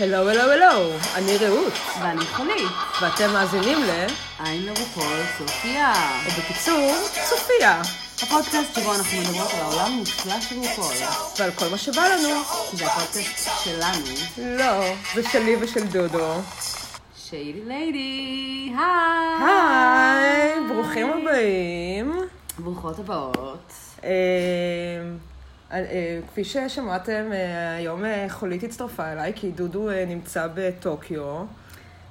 הלו, הלו, הלו, אני רעות, ואני חולית. ואתם מאזינים ל... עין לרופול סופיה. או בקיצור, צופיה, הפודקאסט שבו אנחנו מדברות על העולם המופלא של רופול. ועל כל מה שבא לנו. זה הפודקאסט שלנו. לא, זה שלי ושל דודו. שיידי ליידי, היי. היי, ברוכים הבאים. ברוכות הבאות. אה, אה, כפי ששמעתם, אה, היום חולית הצטרפה אליי, כי דודו נמצא בטוקיו.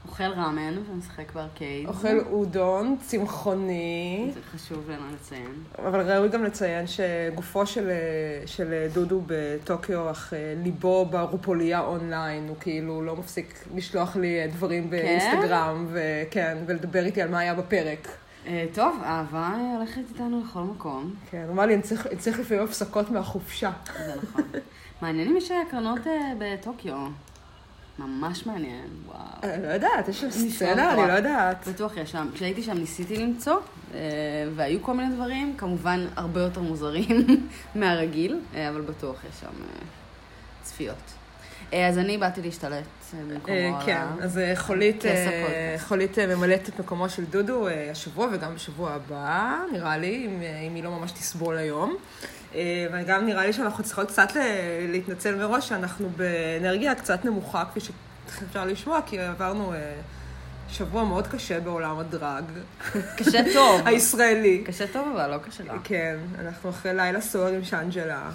אוכל ראמן ומשחק בארקייד. אוכל אודון, צמחוני. זה חשוב לנו לציין. אבל ראוי גם לציין שגופו של, של דודו בטוקיו, אך ליבו ברופוליה אונליין, הוא כאילו לא מפסיק לשלוח לי דברים באינסטגרם, וכן, ולדבר איתי על מה היה בפרק. אה, טוב, אהבה הולכת איתנו לכל מקום. כן, אמר לי, אני צריך, לפעמים הפסקות מהחופשה. זה נכון. מעניין אם יש הקרנות אה, בטוקיו. ממש מעניין, וואו. אני לא יודעת, יש שם סצנה, אני. לא יודעת. בטוח יש שם. כשהייתי שם ניסיתי למצוא, אה, והיו כל מיני דברים, כמובן הרבה יותר מוזרים מהרגיל, אבל בטוח יש שם צפיות. אז אני באתי להשתלט במקומו אה, כן, אז אה, חולית, כס אה. חולית ממלאת את מקומו של דודו השבוע וגם בשבוע הבא, נראה לי, אם, אם היא לא ממש תסבול היום. וגם נראה לי שאנחנו צריכות קצת להתנצל מראש, שאנחנו באנרגיה קצת נמוכה, כפי שאפשר לשמוע, כי עברנו שבוע מאוד קשה בעולם הדרג. קשה טוב. הישראלי. קשה טוב, אבל לא קשה רע. כן, אנחנו אחרי לילה סוער עם שאנג'לה.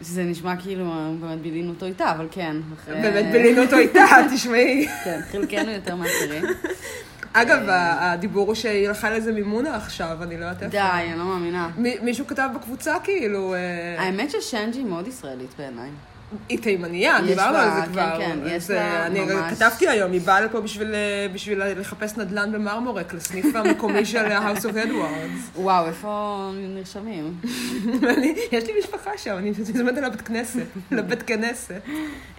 זה נשמע כאילו באמת בילינו אותו איתה, אבל כן. אחרי- באמת בילינו אותו איתה, תשמעי. כן, חלקנו יותר מאחרים. אגב, הדיבור הוא שהיא הלכה לאיזה מימונה עכשיו, אני לא יודעת איפה. די, אני לא מאמינה. מי- מישהו כתב בקבוצה כאילו, אה, האמת ששנג'י מאוד ישראלית בעיניי. היא תימניה, דיברנו על זה כן, כבר. כן, יש אז, לה אה, אני ממש- כתבתי היום, היא באה לפה בשביל, אה, בשביל לחפש נדל"ן במרמורק, לסניף המקומי של ה-House of Edwards. וואו, איפה נרשמים? יש לי משפחה שם, אני מזמנת על הבית כנסת, לבית כנסת.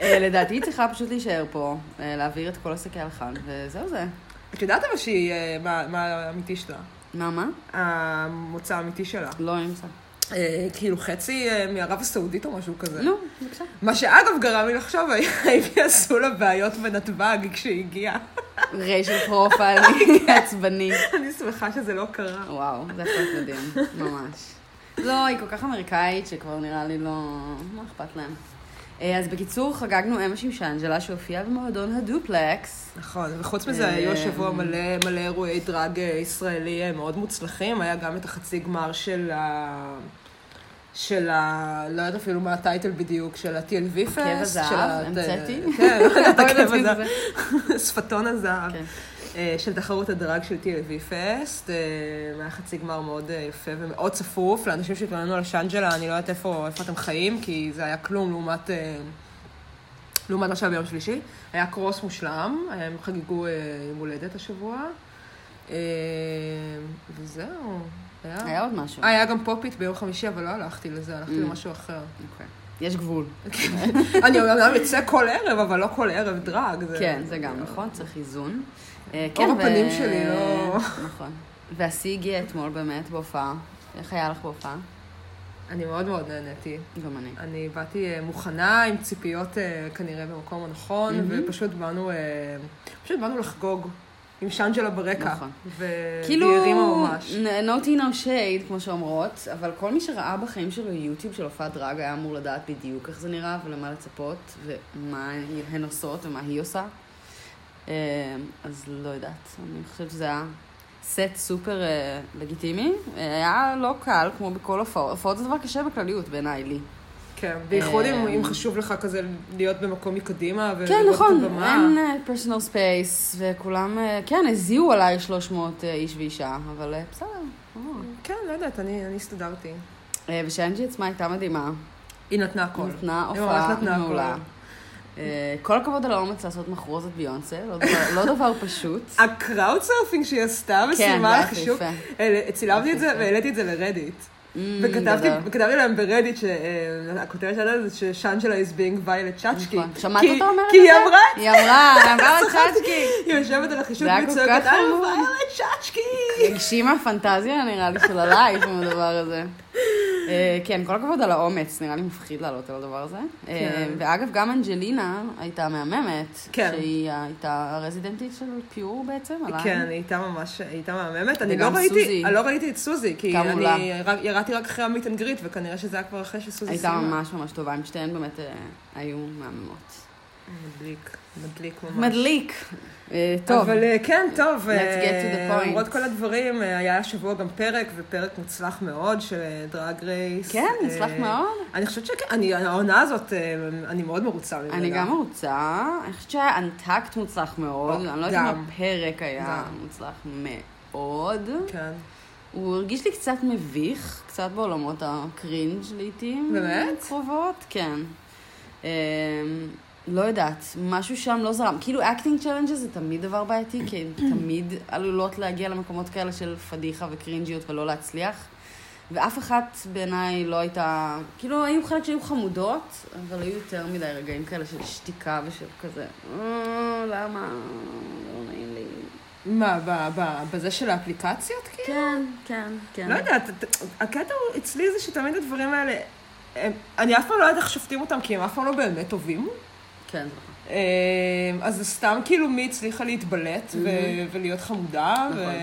אה, לדעתי היא צריכה פשוט להישאר פה, אה, להעביר את כל השקי הלחן, וזהו זה. את יודעת אבל שהיא, אה, מה מה האמיתי שלה? מה, מה? המוצא האמיתי שלה. לא נמצא. אה, כאילו חצי אה, מערב הסעודית או משהו כזה. נו, בבקשה. מה שאגב גרם לי לחשוב, האם יעשו לה בעיות בנתב"ג כשהיא הגיעה. racial profiling עצבני. אני שמחה שזה לא קרה. וואו, זה יכול להיות מדהים, ממש. לא, היא כל כך אמריקאית שכבר נראה לי לא... מה אכפת להם? אה, אז בקיצור, חגגנו אמש עם שאנג'לה שהופיעה במועדון הדופלקס. נכון, וחוץ מזה אה, היו השבוע מלא מלא אירועי דרג אה, ישראלי מאוד מוצלחים, היה גם את החצי גמר של ה... של ה... לא יודעת אפילו מה הטייטל בדיוק, של ה-TLV פסט. עקב הזהב, המצאתי. כן, עקב הזהב. זה. שפתון הזהב. אה, של תחרות הדרג של TLV פסט. אה, היה חצי גמר מאוד אה, יפה ומאוד צפוף. לאנשים שהתלוננו על שאנג'לה, אני לא יודעת איפה, איפה אתם חיים, כי זה היה כלום לעומת... אה, לעומת מה שהיה ביום שלישי. היה קרוס מושלם, הם חגגו אה, יום הולדת השבוע. אה, וזהו. היה... היה עוד משהו. אה, היה גם פופית ביום חמישי, אבל לא הלכתי לזה, הלכתי Mm. למשהו אחר. אוקיי. יש גבול. אני אומנם יוצא כל ערב, אבל לא כל ערב דרג. כן, זה גם נכון, צריך איזון. אה, אור כן, הפנים ו- שלי לא- נכון. והשיא הגיע אתמול באמת בהופעה. איך היה לך בהופעה? אני מאוד מאוד נהניתי. גם אני. אני באתי אה, מוכנה עם ציפיות אה, כנראה במקום הנכון. ופשוט באנו, פשוט באנו לחגוג עם שאנג'לה ברקע. נכון. והיא כאילו, הרימה ממש. no tea no shade, כמו שאומרות, אבל כל מי שראה בחיים שלו יוטיוב של הופעת דרג היה אמור לדעת בדיוק איך זה נראה ולמה לצפות, ומה הן עושות ומה היא עושה. אה, אז לא יודעת, אני חושבת שזה היה set super אה, לגיטימי. אה, היה לא קל, כמו בכל הופעות. הופעות זה דבר קשה בכלליות בעיניי לי. כן, בייחוד אם, אה, אם חשוב לך כזה להיות במקום מקדימה ולראות כן, את נכון, הבמה. אין personal space, וכולם, אה, כן, הזיעו עליי 300 אה, איש ואישה, אבל אה, בסדר. אה. כן, לא יודעת, אני, אני הסתדרתי. אה, ושאנג'י עצמה הייתה מדהימה. היא נתנה הכל. נתנה הופעה. מעולה. אה, כל הכבוד על האומץ לעשות מחרוזת ביונסה, לא דבר- לא פשוט. ה crowd surfing שהיא עשתה וסיימה זה על החישוק. אה, צילמתי את זה. והעליתי את זה לרדיט. Mm, וכתבתי להם ברדיט שהכותרת שלה זה ששאנג'לה is being violent צ'אצ'קי. נכון. שמעת כי- אותה אומרת כי את היא זה? אמרה את היא אמרה, אמרה צ'אצ'קי. היא יושבת על החישוק זה וצועקת, I'm violent צ'אצ'קי. הגשימה פנטזיה נראה לי של הלייב עם הדבר הזה. אה, כן, כל הכבוד על האומץ, נראה לי מפחיד לעלות על הדבר הזה. אה, כן. ואגב, גם אנג'לינה הייתה מהממת. כן. שהיא הייתה הרזידנטית של פיור בעצם, עליי. כן, היא הייתה ממש, היא הייתה מהממת. אני לא ראיתי. אני לא ראיתי את סוזי, כי. אני ירדתי רק אחרי ה meet and greet, וכנראה שזה היה כבר אחרי שסוזי הייתה סיימה. ממש ממש טובה, הם שתיהן באמת אה, היו מהממות. מדליק, מדליק ממש. מדליק. אה, טוב, אבל אה, כן, טוב. Let's get to the אה, point. למרות כל הדברים, היה השבוע גם פרק, ופרק מוצלח מאוד של דרג רייס. כן, מוצלח מאוד. אני חושבת שכן, אני- העונה הזאת, אני מאוד מרוצה ממנה. אני גם רוצה, אני חושבת שהיה אנטקט מוצלח מאוד, או, אני לא יודעת אם. הפרק היה. מוצלח מאוד. כן. הוא הרגיש לי קצת מביך, קצת בעולמות ה cringe לעיתים. באמת? קרובות, כן. לא יודעת, משהו שם לא זרם. כאילו acting challenges זה תמיד דבר בעייתי, כי הן תמיד עלולות להגיע למקומות כאלה של פדיחה וקרינג'יות ולא להצליח. ואף אחת בעיניי לא הייתה, כאילו היו חלק שהיו חמודות, אבל היו יותר מדי רגעים כאלה של שתיקה ושל כזה, "אה, למה? לא נעים לי. מה, ב- ב- בזה של האפליקציות, כאילו? כן, כן, כן. לא יודעת, הקטע אצלי זה שתמיד הדברים האלה, הם- אני אף פעם לא יודעת איך שופטים אותם, כי הם אף פעם לא באמת טובים. כן. אה, אז זה סתם כאילו מי הצליחה להתבלט ו- ולהיות חמודה. ו- נכון.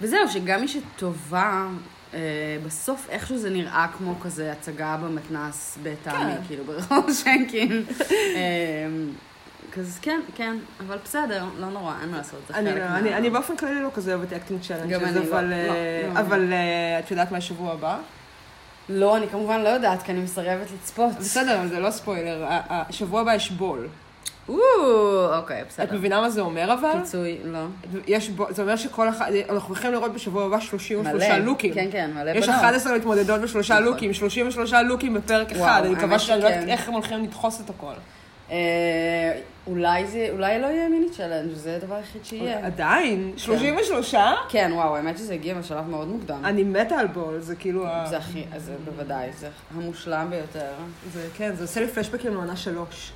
וזהו, שגם מי שטובה, אה, בסוף איכשהו זה נראה כמו כזה הצגה במתנס בטעמי, כן. כאילו ברחוב שיינקין. אה, כזה, כן, כן, אבל בסדר, לא נורא, אין מה לעשות, זה חלק לא- מה... אני, אני באופן כללי לא כזה אוהבת acting challenge גם אני לא, אבל, לא, אה, לא. אבל אה, את יודעת מה השבוע הבא? לא, אני כמובן לא יודעת, כי אני מסרבת לצפות. בסדר, אבל זה לא ספוילר. השבוע הבא יש ball. או, אוקיי, את בסדר. מבינה מה זה אומר אבל? פיצוי, לא. יש זה אומר שכל אחד, אנחנו הולכים לראות בשבוע הבא 33 מלא. לוקים. כן, כן, מלא יש בנות. 11 מתמודדות בשלושה נכון. לוקים, 33 לוקים בפרק אחד. אני מקווה שאני לא יודעת. איך הם הולכים לדחוס את הכל. אה, אולי זה, אולי לא יהיה מיני צ'לנג', זה הדבר היחיד שיהיה. עדיין, 33? כן, וואו, האמת שזה הגיע בשלב מאוד מוקדם. אני מתה על בול, זה כאילו... זה הכי, זה בוודאי, זה המושלם ביותר. זה, כן, זה עושה לי פלשבקים לעונה שלוש.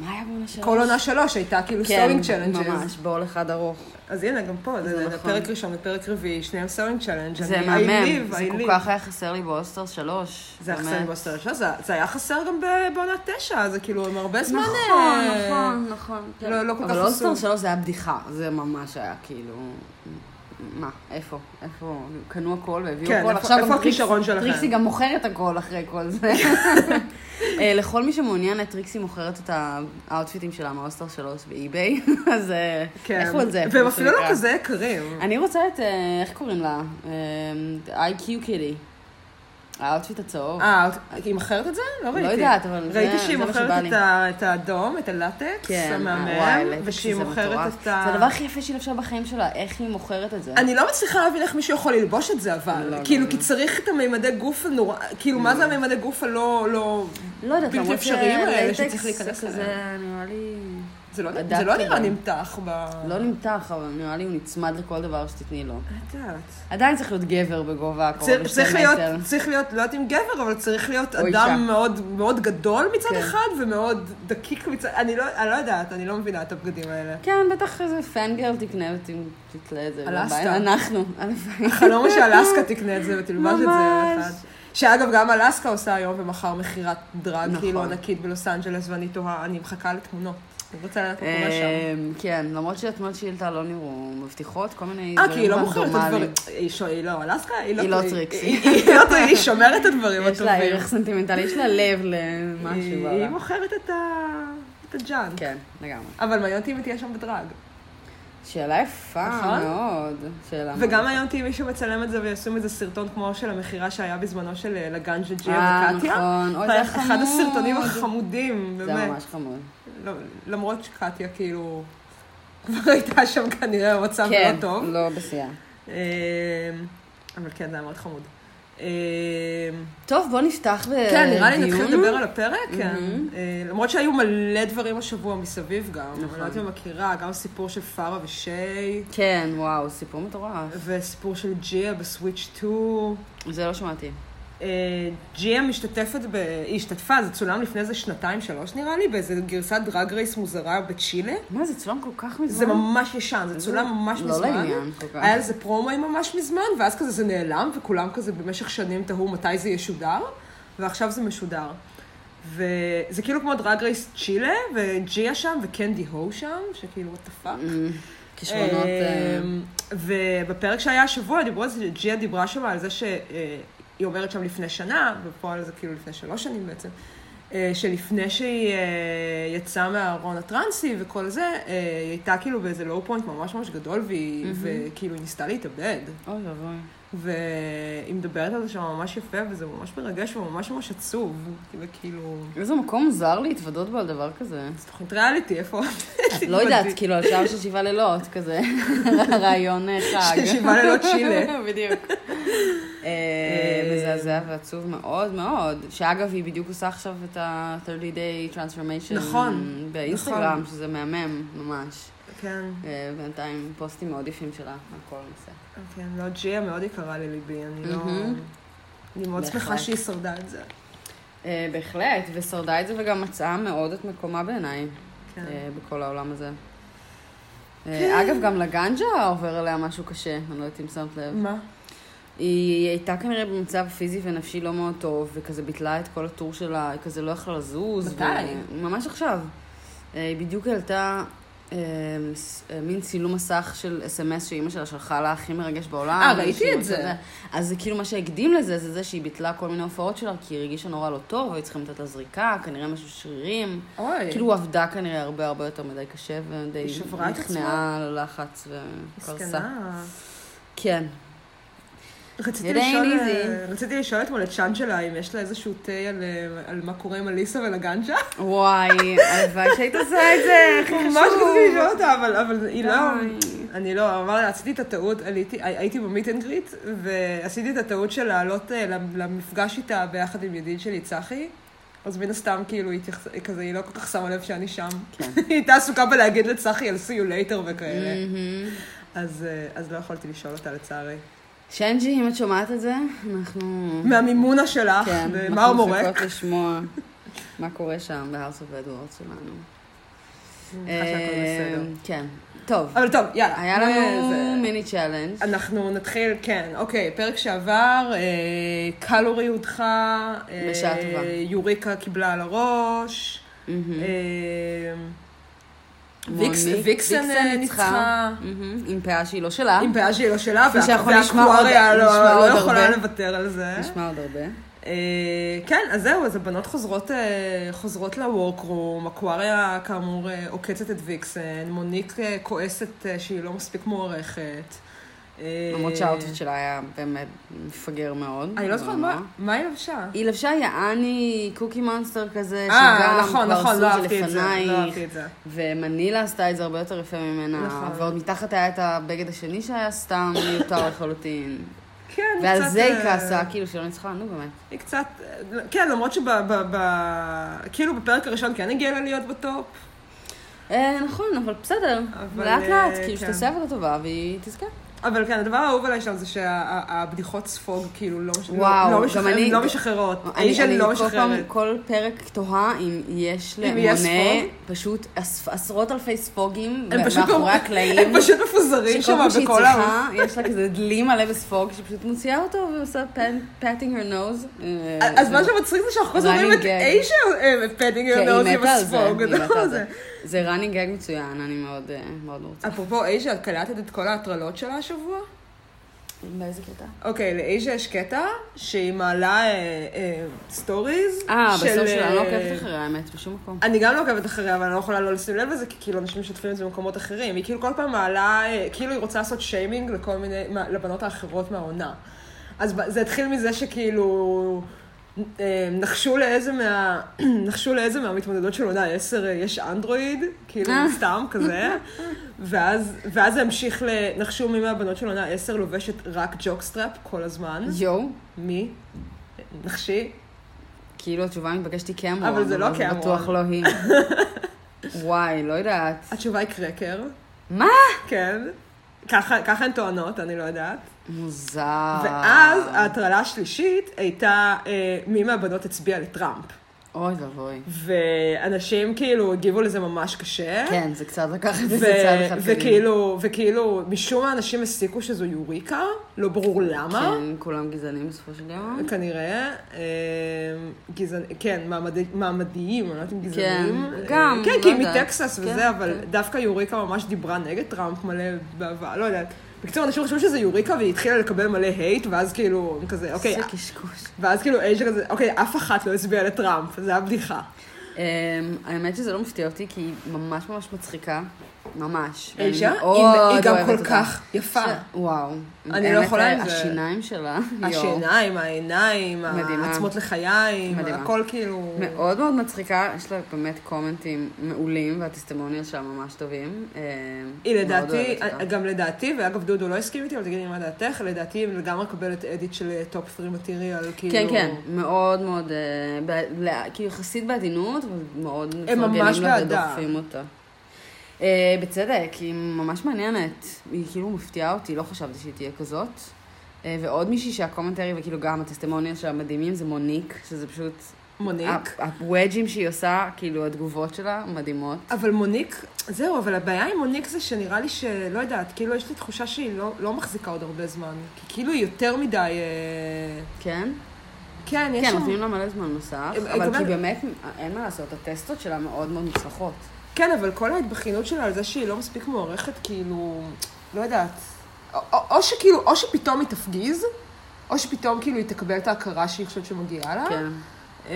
מה היה בעונה שלוש? כל עונה שלוש הייתה כאילו כן, סולינג צ'לנג'ס. ממש, בעול אחד ארוך. אז הנה, גם פה, זה נכון. פרק ראשון ופרק רביעי, שניהם סולינג צ'לנג'. זה מהמם, זה כל. כך היה חסר לי באוסטר שלוש. זה היה חסר. לי בסרט שלו, זה היה חסר גם בעונה תשע, זה כאילו עם הרבה זמן... נכון, אה, נכון, נכון. כן. לא- לא כל כך אבל אוסטר. שלוש זה היה בדיחה, זה ממש היה כאילו... מה, איפה? איפה? קנו הכל והביאו כן, הכל. עכשיו איפה הכישרון שלכם? טריקסי גם מוכרת הכל אחרי כל זה. אה, לכל מי שמעוניין, טריקסי מוכרת את האאוטפיטים שלה מה All Stars שלוש ב eBay, אז אה, כן. לכו על זה. והם אפילו לא. כזה יקרים. אני רוצה את, אה, איך קוראים לה? IQ קיטי. ה outfit הצהוב. אה, היא מוכרת את זה? לא ראיתי. יודעת, אבל זה- ראיתי שהיא מוכרת את האדום, את הלטקס, כן, המהמם, ושהיא מוכרת. את ה... זה הדבר הכי יפה שהיא לבשה בחיים שלה, איך היא מוכרת את זה. אני לא מצליחה להבין איך מישהו יכול ללבוש את זה, אבל. לא, כאילו, לא, כי לא. צריך את המימדי גוף הנורא... כאילו, מה זה המימדי גוף הלא... לא... לא יודעת, למרות זה כזה. נראה לי... זה לא- זה לא. נראה נמתח ב... לא נמתח, אבל נראה לי הוא נצמד לכל דבר שתתני לו. לא יודעת. עדיין צריך להיות גבר בגובה קרוב צריך- לשתי מטר. צריך להיות, לא יודעת אם גבר, אבל צריך להיות. אדם מאוד מאוד גדול מצד כן. אחד, ומאוד דקיק מצד... אני לא אני לא יודעת, אני לא מבינה את הבגדים האלה. כן, בטח איזה fangirl תקנה ותתלה את זה. אלסקה. בבית. אנחנו. החלום הוא שאלסקה תקנה את זה ותלבש את זה ממש. שאגב, גם אלסקה עושה היום ומחר מכירת drag נכון. כאילו ענקית בלוס אנג'לס, ואני תוהה, אני מחכה לתמונות. רוצה לדעת מה קורה שם. כן, למרות שהתמונות שהיא העלתה לא נראו מבטיחות, כל מיני אה, כי היא לא מוכרת את. הדברים. היא לא, אלסקה? היא היא לא טריקסי. היא- לא טריקסי, היא שומרת את הדברים יש לה הטובים. ערך סנטימנטלי, יש לה לב למשהו. היא. מוכרת את הג'אנק. כן, לגמרי. אבל מעניין אותי אם היא תהיה שם בדרג. שאלה יפה נכון? מאוד. שאלה וגם מאוד אותי אם מישהו מצלם את זה ויעשו מזה סרטון כמו של המכירה שהיה בזמנו של אה, לגנג'ה ג'יה אה, וקטיה. נכון. אוי, זה חמוד. אחד הסרטונים החמודים, זה באמת. ממש חמוד. לא- למרות שקטיה כאילו כבר הייתה שם כנראה במצב כן, לא טוב. לא בשיאה. אה, אבל כן, זה היה מאוד חמוד. אה, טוב, בוא נפתח בדיון. כן, נראה לי נתחיל לדבר על הפרק, כן. מהמם. אה, למרות שהיו מלא דברים השבוע מסביב גם. נכון. אני לא יודעת אם מכירה, גם סיפור של פארה ושיי, כן, וואו, סיפור מטורף. וסיפור של ג'יה בסוויץ' 2. זה לא שמעתי. אה, ג'יה משתתפת, ב... היא השתתפה, זה צולם לפני איזה שנתיים, שלוש נראה לי, באיזה גרסת דרג רייס מוזרה בצ'ילה. מה, זה צולם כל כך מזמן? זה ממש ישן, זה צולם ממש לא מזמן. לעניין כל כך. היה לזה פרומואים ממש מזמן, ואז כזה זה נעלם, וכולם כזה במשך שנים תהו מתי זה ישודר, ועכשיו זה משודר. וזה כאילו כמו דרג רייס צ'ילה, וג'יה שם, וקנדי הו שם, שכאילו, what the fuck. כישרונות... אה, אמ, ובפרק שהיה השבוע דיברו על זה, ג'יה דיברה שם על זה שהיא אומרת שם לפני שנה, בפועל זה כאילו לפני שלוש שנים בעצם, אה, שלפני שהיא אה, יצאה מהארון הטרנסי וכל זה, אה, היא הייתה כאילו באיזה לואו פוינט ממש ממש גדול, והיא- וכאילו היא ניסתה להתאבד. אוי ואבוי. והיא מדברת על זה שם ממש יפה, וזה ממש מרגש וממש ממש עצוב. וכאילו, איזה מקום מוזר להתוודות בו על דבר כזה. זו תוכנית ריאליטי, איפה? לא יודעת, כאילו, על שער של שבעה לילות, כזה. רעיון אה, חג. של שבעה לילות צ'ילה. בדיוק. אה, מזעזע ועצוב מאוד מאוד. שאגב, היא בדיוק עושה עכשיו את ה-30 day transformation. נכון, באינסטגרם, נכון. שזה מהמם, ממש. כן. אה, בינתיים פוסטים מאוד יפים שלה, על כל הנושא. כן, לא, ג'יה מאוד יקרה לליבי, אני לא... אני מאוד שמחה. שהיא שרדה את זה. אה, בהחלט, ושרדה את זה וגם מצאה מאוד את מקומה בעיניי. כן. אה, בכל העולם הזה. אה, אגב, גם לגנג'ה עובר עליה משהו קשה, אני לא יודעת אם שמת לב. מה? היא הייתה כנראה במצב פיזי ונפשי לא מאוד טוב, וכזה ביטלה את כל הטור שלה, היא כזה לא יכלה לזוז. מתי? ממש עכשיו. היא בדיוק העלתה מין צילום מסך של אס.אם.אס שאימא שלה שלחה לה הכי מרגש בעולם. אה, ראיתי את זה. רוצה- אז זה כאילו מה שהקדים לזה, זה זה שהיא ביטלה כל מיני הופעות שלה, כי היא הרגישה נורא לא טוב, והיו צריכים לתת לה זריקה, כנראה משהו שרירים. אוי. כאילו עבדה כנראה הרבה הרבה יותר מדי קשה, ודי נכנעה ללחץ וקרסה. מסכנה. כן. רציתי לשאול. אה, רציתי לשאול אתמול את צ'אנג'לה אם יש לה איזשהו תה על, אה, על מה קורה עם אליסה ולגנג'ה. וואי, הלוואי שהיית עושה את זה, הכי חשוב. ממש רציתי לשאול אותה, אבל, אבל היא לא... אני לא, אמר לה, עשיתי את הטעות, עליתי, הייתי ב meet and greet, ועשיתי את הטעות של לעלות אה, למפגש איתה ביחד עם ידיד שלי, צחי. אז מן הסתם, כאילו, היא התייחס- כזה, היא לא כל כך שמה לב שאני שם. כן. היא הייתה עסוקה בלהגיד לצחי על see you later וכאלה. אז, אז לא יכולתי לשאול אותה לצערי. שנג'י, אם את שומעת את זה, אנחנו... מהמימונה שלך, כן, ומר אנחנו מורק. מחכות לשמוע מה קורה שם ב House of Edwards שלנו. אה, בסדר. כן. טוב, אבל טוב, יאללה. היה אה, לנו זה- mini challenge. אנחנו נתחיל, כן, אוקיי, פרק שעבר, אה, קלורי הודחה, אה, בשעה טובה. יוריקה קיבלה על הראש. אה, ויקס- ויקסן אה, ניצחה. עם פאה שהיא לא שלה. עם פאה שהיא לא שלה, כפי וה- שאנחנו נשמע והאקווריה עוד- לא לא יכולה. לוותר על זה. נשמע עוד הרבה. אה, כן, אז זהו, אז הבנות חוזרות, אה, חוזרות ל workroom, אקווריה כאמור עוקצת את ויקסן, מוניק כועסת שהיא לא מספיק מוערכת. למרות ש ה outfit שלה היה באמת מפגר מאוד. אני לא זוכרת מה- היא לבשה. היא לבשה יעני Cookie Monster כזה, אה, שגם נכון, כבר נכון, לא עשו את אהבתי זה את זה, לא לפנייך. אהבתי את זה. ומנילה עשתה את זה הרבה יותר יפה ממנה. נכון. ועוד מתחת היה את הבגד השני שהיה סתם מיותר לחלוטין. כן, ועל קצת, זה היא אה, כעסה, כאילו שלא ניצחה, נו באמת. היא קצת, כן, למרות שכאילו בפרק הראשון כן הגיעה לה להיות בטופ. אה, נכון, אבל בסדר. לאט לאט, כן. כאילו שתעשה עבודה טובה והיא תזכה. אבל כן, הדבר האהוב עליי שם זה שהבדיחות ספוג כאילו לא וואו, לא גם משחרר- אני- לא משחררות. אני, האיש אני לא כל פעם, משחררת. כל פרק תוהה אם יש למונה? פשוט עשרות אלפי ספוגים מאחורי לא- הקלעים. הם פשוט מפוזרים שכל שם פעם שהיא בכל העולם. צריכה, יש לה כזה דלי מלא בספוג, שפשוט מוציאה אותו ועושה her nose. אה, אז מה שמצחיק זה שאנחנו כל הזמן אומרים את. איישה padding כן, היא יונוז עם הספוג. זה- running gag מצוין, אני מאוד אה, מאוד רוצה. אפרופו איישה, את קלטת את כל ההטרלות שלה השבוע? באיזה קטע? אוקיי, לאיישה יש קטע שהיא מעלה אה, stories. אה, של, בסוף שלה, אני לא אה, עוקבת אחריה, האמת, בשום מקום. אני גם לא עוקבת אחריה, אבל אני לא יכולה לא לשים לב לזה, כי כאילו אנשים משתפים את זה במקומות אחרים. היא כאילו כל פעם מעלה, אה, כאילו היא רוצה לעשות שיימינג לכל מיני, לבנות האחרות מהעונה. אז זה התחיל מזה שכאילו... אה, נחשו לאיזה מה... נחשו לאיזה מהמתמודדות של עונה 10 יש אנדרואיד, כאילו אה. סתם כזה, ואז, ואז זה המשיך לנחשו מי מהבנות של עונה 10 לובשת רק jockstrap כל הזמן. יואו, מי? נחשי. כאילו התשובה המתבקשת היא קמרון. אבל זה לא קמרון. בטוח לא היא. וואי, לא יודעת. התשובה היא קרקר. מה? כן. ככה הן טוענות, אני לא יודעת. מוזר. ואז ההטרלה השלישית הייתה אה, מי מהבנות הצביע לטראמפ. אוי ואבוי. ואנשים כאילו הגיבו לזה ממש קשה. כן, זה קצת לקח את זה צעד אחד קדימה. וכאילו, וכאילו, משום מה אנשים הסיקו שזו יוריקה, לא ברור למה. כן, כולם גזענים בסופו של דבר. כנראה, אה, גזענ... כן, מעמדי... מעמדיים, אני לא יודעת אם גזענים. כן, גם, כן, לא כי היא יודעת. מטקסס כן, וזה, אבל כן. דווקא יוריקה ממש דיברה נגד טראמפ מלא בעבר, לא יודעת. בקיצור, אנשים חשבו שזה יוריקה והיא התחילה לקבל מלא הייט, ואז כאילו, כזה, אוקיי, זה קשקוש. ואז כאילו אייג'ה כזה, אוקיי, אף אחת לא הצביעה לטראמפ, זה היה בדיחה. אמ, האמת שזה לא מפתיע אותי, כי היא ממש ממש מצחיקה. ממש. ואני היא- גם כל. כך יפה. וואו. אני לא יכולה עם זה. השיניים שלה. השיניים, העיניים. העצמות לחיים. הכל כאילו... מאוד מאוד מצחיקה, יש לה באמת קומנטים מעולים, והטסטימוניאל שלה ממש טובים. אמ, היא לדעתי, אותה. גם לדעתי, ואגב דודו לא הסכים איתי, אבל תגידי מה דעתך, לדעתי היא לגמרי מקבלת edit של top 3 material, כאילו... כן, כן, מאוד מאוד, אה, כאילו יחסית בעדינות, מאוד מפרגנים לה. ודוחפים אותה. אה, בצדק, היא ממש מעניינת. היא כאילו מפתיעה אותי, לא חשבתי שהיא תהיה כזאת. אה, ועוד מישהי שה commentary וכאילו גם ה testimonials שלה מדהימים זה מוניק, שזה פשוט... מוניק. הווג'ים שהיא עושה, כאילו התגובות שלה, מדהימות. אבל מוניק, זהו, אבל הבעיה עם מוניק זה שנראה לי שלא יודעת, כאילו יש לי תחושה שהיא לא, לא מחזיקה עוד הרבה זמן. כי כאילו היא יותר מדי... אה, כן? כן, יש כן, שם... נותנים לה מלא זמן נוסף, אבל כי באמת, אין מה לעשות, הטסטות שלה מאוד מאוד מוצלחות. כן, אבל כל ההתבכיינות שלה על זה שהיא לא מספיק מוערכת, כאילו, לא יודעת. או, או, או שכאילו, או שפתאום היא תפגיז, או שפתאום כאילו היא תקבל את ההכרה שהיא חושבת שמגיעה לה. כן. אה,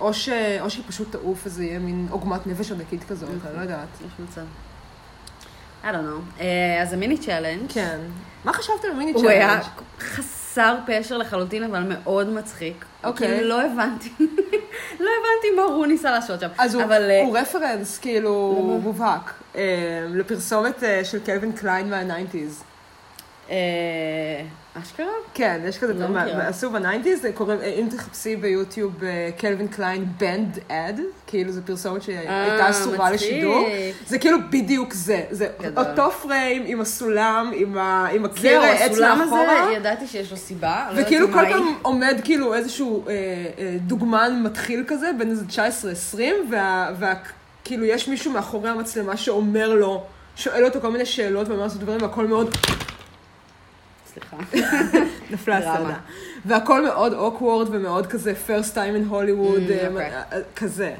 או, ש, או שהיא פשוט תעוף וזה יהיה מין עוגמת נפש ענקית כזאת, אני לא יודעת. יש מצב. I don't know. אה, אז ה mini challenge. כן. מה חשבת על מיני הוא היה challenge? חסר פשר לחלוטין, אבל מאוד מצחיק. אוקיי. כאילו לא הבנתי, לא הבנתי מה הוא ניסה לעשות שם. אז הוא, אבל אה, הוא reference, כאילו? מובהק, אה, לפרסומת אה, של קלווין קליין מה-90's. אשכרה? כן, יש כזה, לא מה- עשו ב-90's, זה קוראים, אם תחפשי ביוטיוב אה, קלווין קליין banned ad, כאילו זו פרסומת שהייתה אה, אסורה. לשידור, זה כאילו בדיוק זה, זה גדול. אותו פריים עם הסולם, עם ה- עם זהו, הקיר עץ הסולם מאחורה. הזה, ידעתי שיש לו סיבה. לא וכאילו כל. פעם עומד כאילו איזשהו אה, אה, דוגמן מתחיל כזה, בין איזה 19-20, וה, וה, כאילו יש מישהו מאחורי המצלמה שאומר לו, שואל אותו כל מיני שאלות ואומר לעשות דברים, והכל מאוד, סליחה. נפלה. הסעדה. והכל מאוד awkward ומאוד כזה first time in Hollywood, Mm, אה, אוקיי. אה, כזה.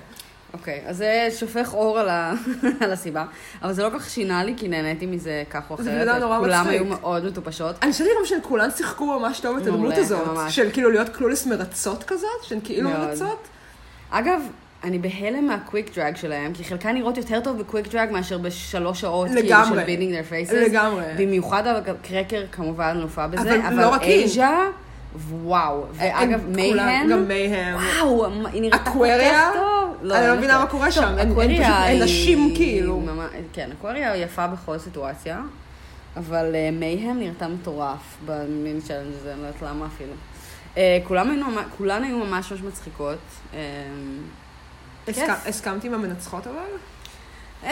אוקיי, אז זה שופך אור על, הסיבה, אבל זה לא כל כך שינה לי, כי נהניתי מזה כך או אחרת. זה בן נורא כולם מצחיק. היו מאוד מטופשות. אני חושבת גם שהן כולן שיחקו ממש טוב את הדמות הזאת. של כאילו להיות clueless מרצות כזאת, שהן כאילו. מרצות. אגב, אני בהלם מה quick drag שלהם, כי חלקן נראות יותר טוב ב quick drag מאשר בשלוש שעות, כאילו, לגמרי. של beating their faces. לגמרי. במיוחד הקרקר כמובן הופעה בזה, אבל אבל, לא רק היא. אייז'ה, וואו. ואגב, הן כולן, מייהן, גם מייהם. וואו, היא נראתה כל? כך טוב. אני לא אין מבינה. מה קורה שם, הן- פשוט- נשים, כאילו. כן, אקווריה יפה בכל סיטואציה, אבל אה, מייהם נראתה מטורף ב mini challenge הזה, אני לא יודעת למה אפילו. אה, כולן היו ממש ממש מצחיקות. אה. הסכמת עם המנצחות אבל? אמ,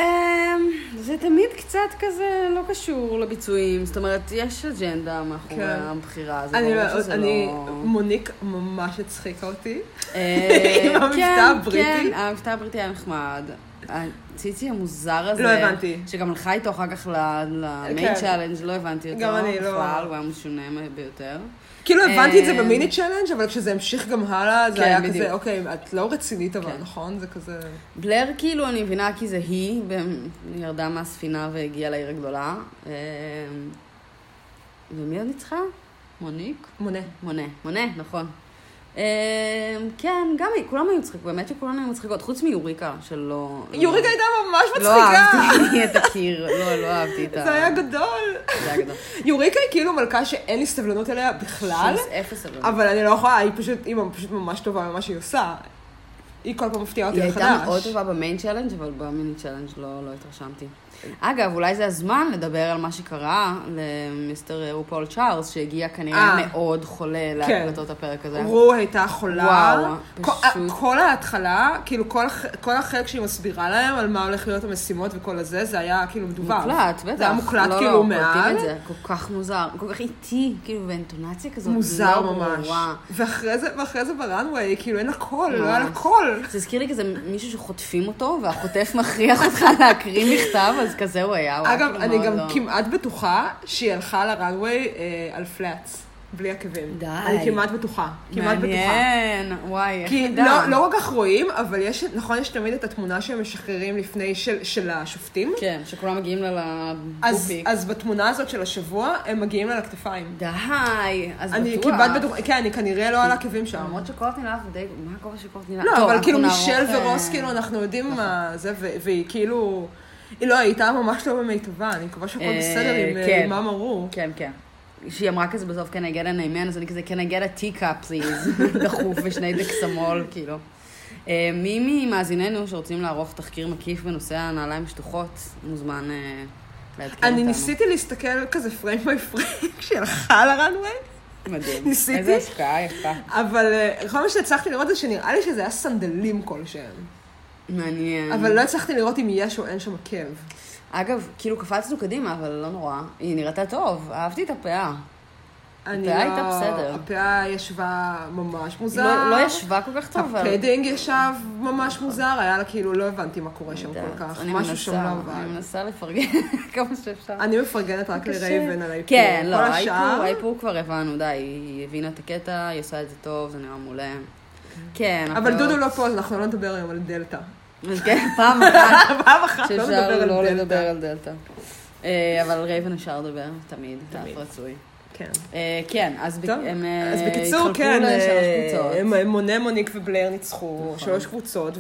זה תמיד קצת כזה לא קשור לביצועים, זאת אומרת, יש אג'נדה מאחורי כן. הבחירה, זה אני, ברור לא- שזה אני, לא... מוניק ממש הצחיקה אותי. אה, עם המבטא כן, הבריטי. כן, המבטא הבריטי היה נחמד. הציצי המוזר הזה, לא הבנתי. שגם הלכה איתו אחר כך ל main כן. challenge, לא הבנתי אותו גם אני לא- בכלל, הוא היה משונה ביותר. כאילו הבנתי את זה אה, ב mini challenge, אבל כשזה המשיך גם הלאה, זה כן, היה. כזה, אוקיי, את לא רצינית אבל, כן. נכון? זה כזה... בלר, כאילו, אני מבינה כי זה היא, היא ירדה מהספינה והגיעה לעיר הגדולה. אמ, ומי עוד ניצחה? מוניק? מונה. מונה, מונה, נכון. אמ, כן, גם היא, כולם היו מצחיקים, באמת שכולן היו מצחיקות, חוץ מיוריקה, שלא... יוריקה הייתה ממש לא מצחיקה! אהבתי את הקיר, לא, לא אהבתי את ה... זה היה גדול. זה היה גדול. יוריקה היא כאילו מלכה שאין לי סבלנות אליה בכלל, אפס סבלנות. אבל אני לא יכולה, היא פשוט, היא פשוט ממש טובה במה שהיא עושה. היא כל פעם מפתיעה אותי היא מחדש. הייתה מאוד טובה ב main challenge, אבל ב mini challenge לא לא התרשמתי. אגב, אולי זה הזמן לדבר על מה שקרה למיסטר רופול צ'ארלס, שהגיע כנראה אה. מאוד חולה להקלטות הפרק הזה. רו הייתה חולה. וואו, כל- פשוט. כל ההתחלה, כאילו כל כל החלק שהיא מסבירה להם על מה הולך להיות המשימות וכל הזה, זה היה כאילו מדובר. מוקלט, בטח. זה היה מוקלט לא, כאילו לא, מעל. את זה, כל כך מוזר, כל כך איטי, כאילו באינטונציה כזאת. מוזר לא ממש. ברורה. ואחרי זה, ואחרי זה ברנוויי, כאילו אין לה קול, לא. היה לה קול. זה הזכיר לי כזה מישהו שחוטפים אותו, והחוטף מכריח אותך להקריא מכתב, אז כזה הוא היה. אגב, כאילו אני גם לא- כמעט בטוחה שהיא הלכה לרנוויי אה, על פלאטס, בלי עקבים. די. אני כמעט בטוחה. כמעט בטוחה. מעניין, וואי, איך כי נדע. לא, לא כל כך רואים, אבל יש, נכון, יש תמיד את התמונה שהם משחררים לפני של, של השופטים. כן, שכולם מגיעים לה אז, לבופיק. אז בתמונה הזאת של השבוע, הם מגיעים לה לכתפיים. די, אז אני בטוח. כמעט בטוחה, כן, אני כנראה לא על עקבים שם. למרות שקורטני לאף די, מה הגובה של קורטני לאף? לא, אבל כאילו מישל אה, ורוס, כאילו, אנחנו יודעים מה זה, והיא כאילו... היא לא, היא הייתה ממש לא במיטבה, אני מקווה שהכל אה, בסדר עם אה, כן. מה אמרו. כן, כן. שהיא אמרה כזה בסוף, can I get an amen, אז אני כזה, can I get a teacup please, דחוף ושני דקסמול, כאילו. אה, מי ממאזיננו שרוצים לערוך תחקיר מקיף בנושא הנעליים שטוחות, מוזמן לעדכן אותנו. אני ניסיתי להסתכל כזה פריים ביי פריים כשהיא הלכה לרנוויי, מדהים. ניסיתי. איזה השקעה יפה. אבל כל מה שהצלחתי לראות זה שנראה לי שזה היה סנדלים כלשהם. מעניין. אבל לא הצלחתי לראות אם יש או אין שם עקב. אגב, כאילו קפצנו קדימה, אבל לא נורא. היא נראתה טוב, אהבתי את הפאה. אני הפאה לא- הייתה בסדר. הפאה ישבה ממש מוזר. לא לא ישבה כל כך טוב, אבל... ה padding ישב ממש מוזר, היה לה כאילו, לא הבנתי מה קורה שם כל כך. אני משהו שם לא אני עבד. מנסה לפרגן כמה שאפשר. אני מפרגנת רק. לרייבן על האיפור. כן, לא, האיפור כבר הבנו, די, היא הבינה את הקטע, היא עושה את זה טוב, זה נראה מעולה. כן, אבל דודו לא פה, אז אנחנו לא נדבר היום על דלתא. כן, פעם אחת פעם אחת לא שאפשר נדבר לא על לדבר דלתא. על דלתא. אה, אבל רייבן אפשר לדבר, תמיד, תמיד. רצוי. כן. אה, כן, אז הם אה, אז בקיצור, התחלקו כן, לשלוש קבוצות. מונה, מוניק ובלייר ניצחו, נכון. שלוש קבוצות,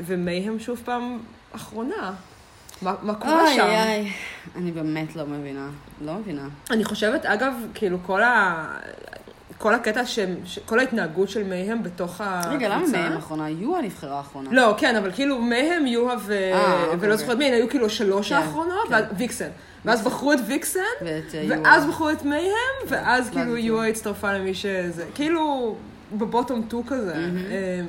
ומייהם שוב פעם אחרונה. מה מה קורה אוי, שם? אוי, אוי, אני באמת לא מבינה, לא מבינה. אני חושבת, אגב, כאילו כל ה... כל הקטע, שהם- ש- כל ההתנהגות של מייהם בתוך הקבוצה. רגע, למה מהם אחרונה? יואה נבחרה אחרונה. לא, כן, אבל כאילו מייהם, יוהה ו... אה, אוקיי, ולא אוקיי. זוכרת מי, הן היו כאילו השלוש כן, האחרונות, כן. ואז ויקסן. ואז בחרו את ויקסן, ואת אה, יואה. ואז בחרו את מייהם, ואז ואז כאילו את יוהה הצטרפה למי שזה. כאילו, בבוטום 2 כזה. אה, לא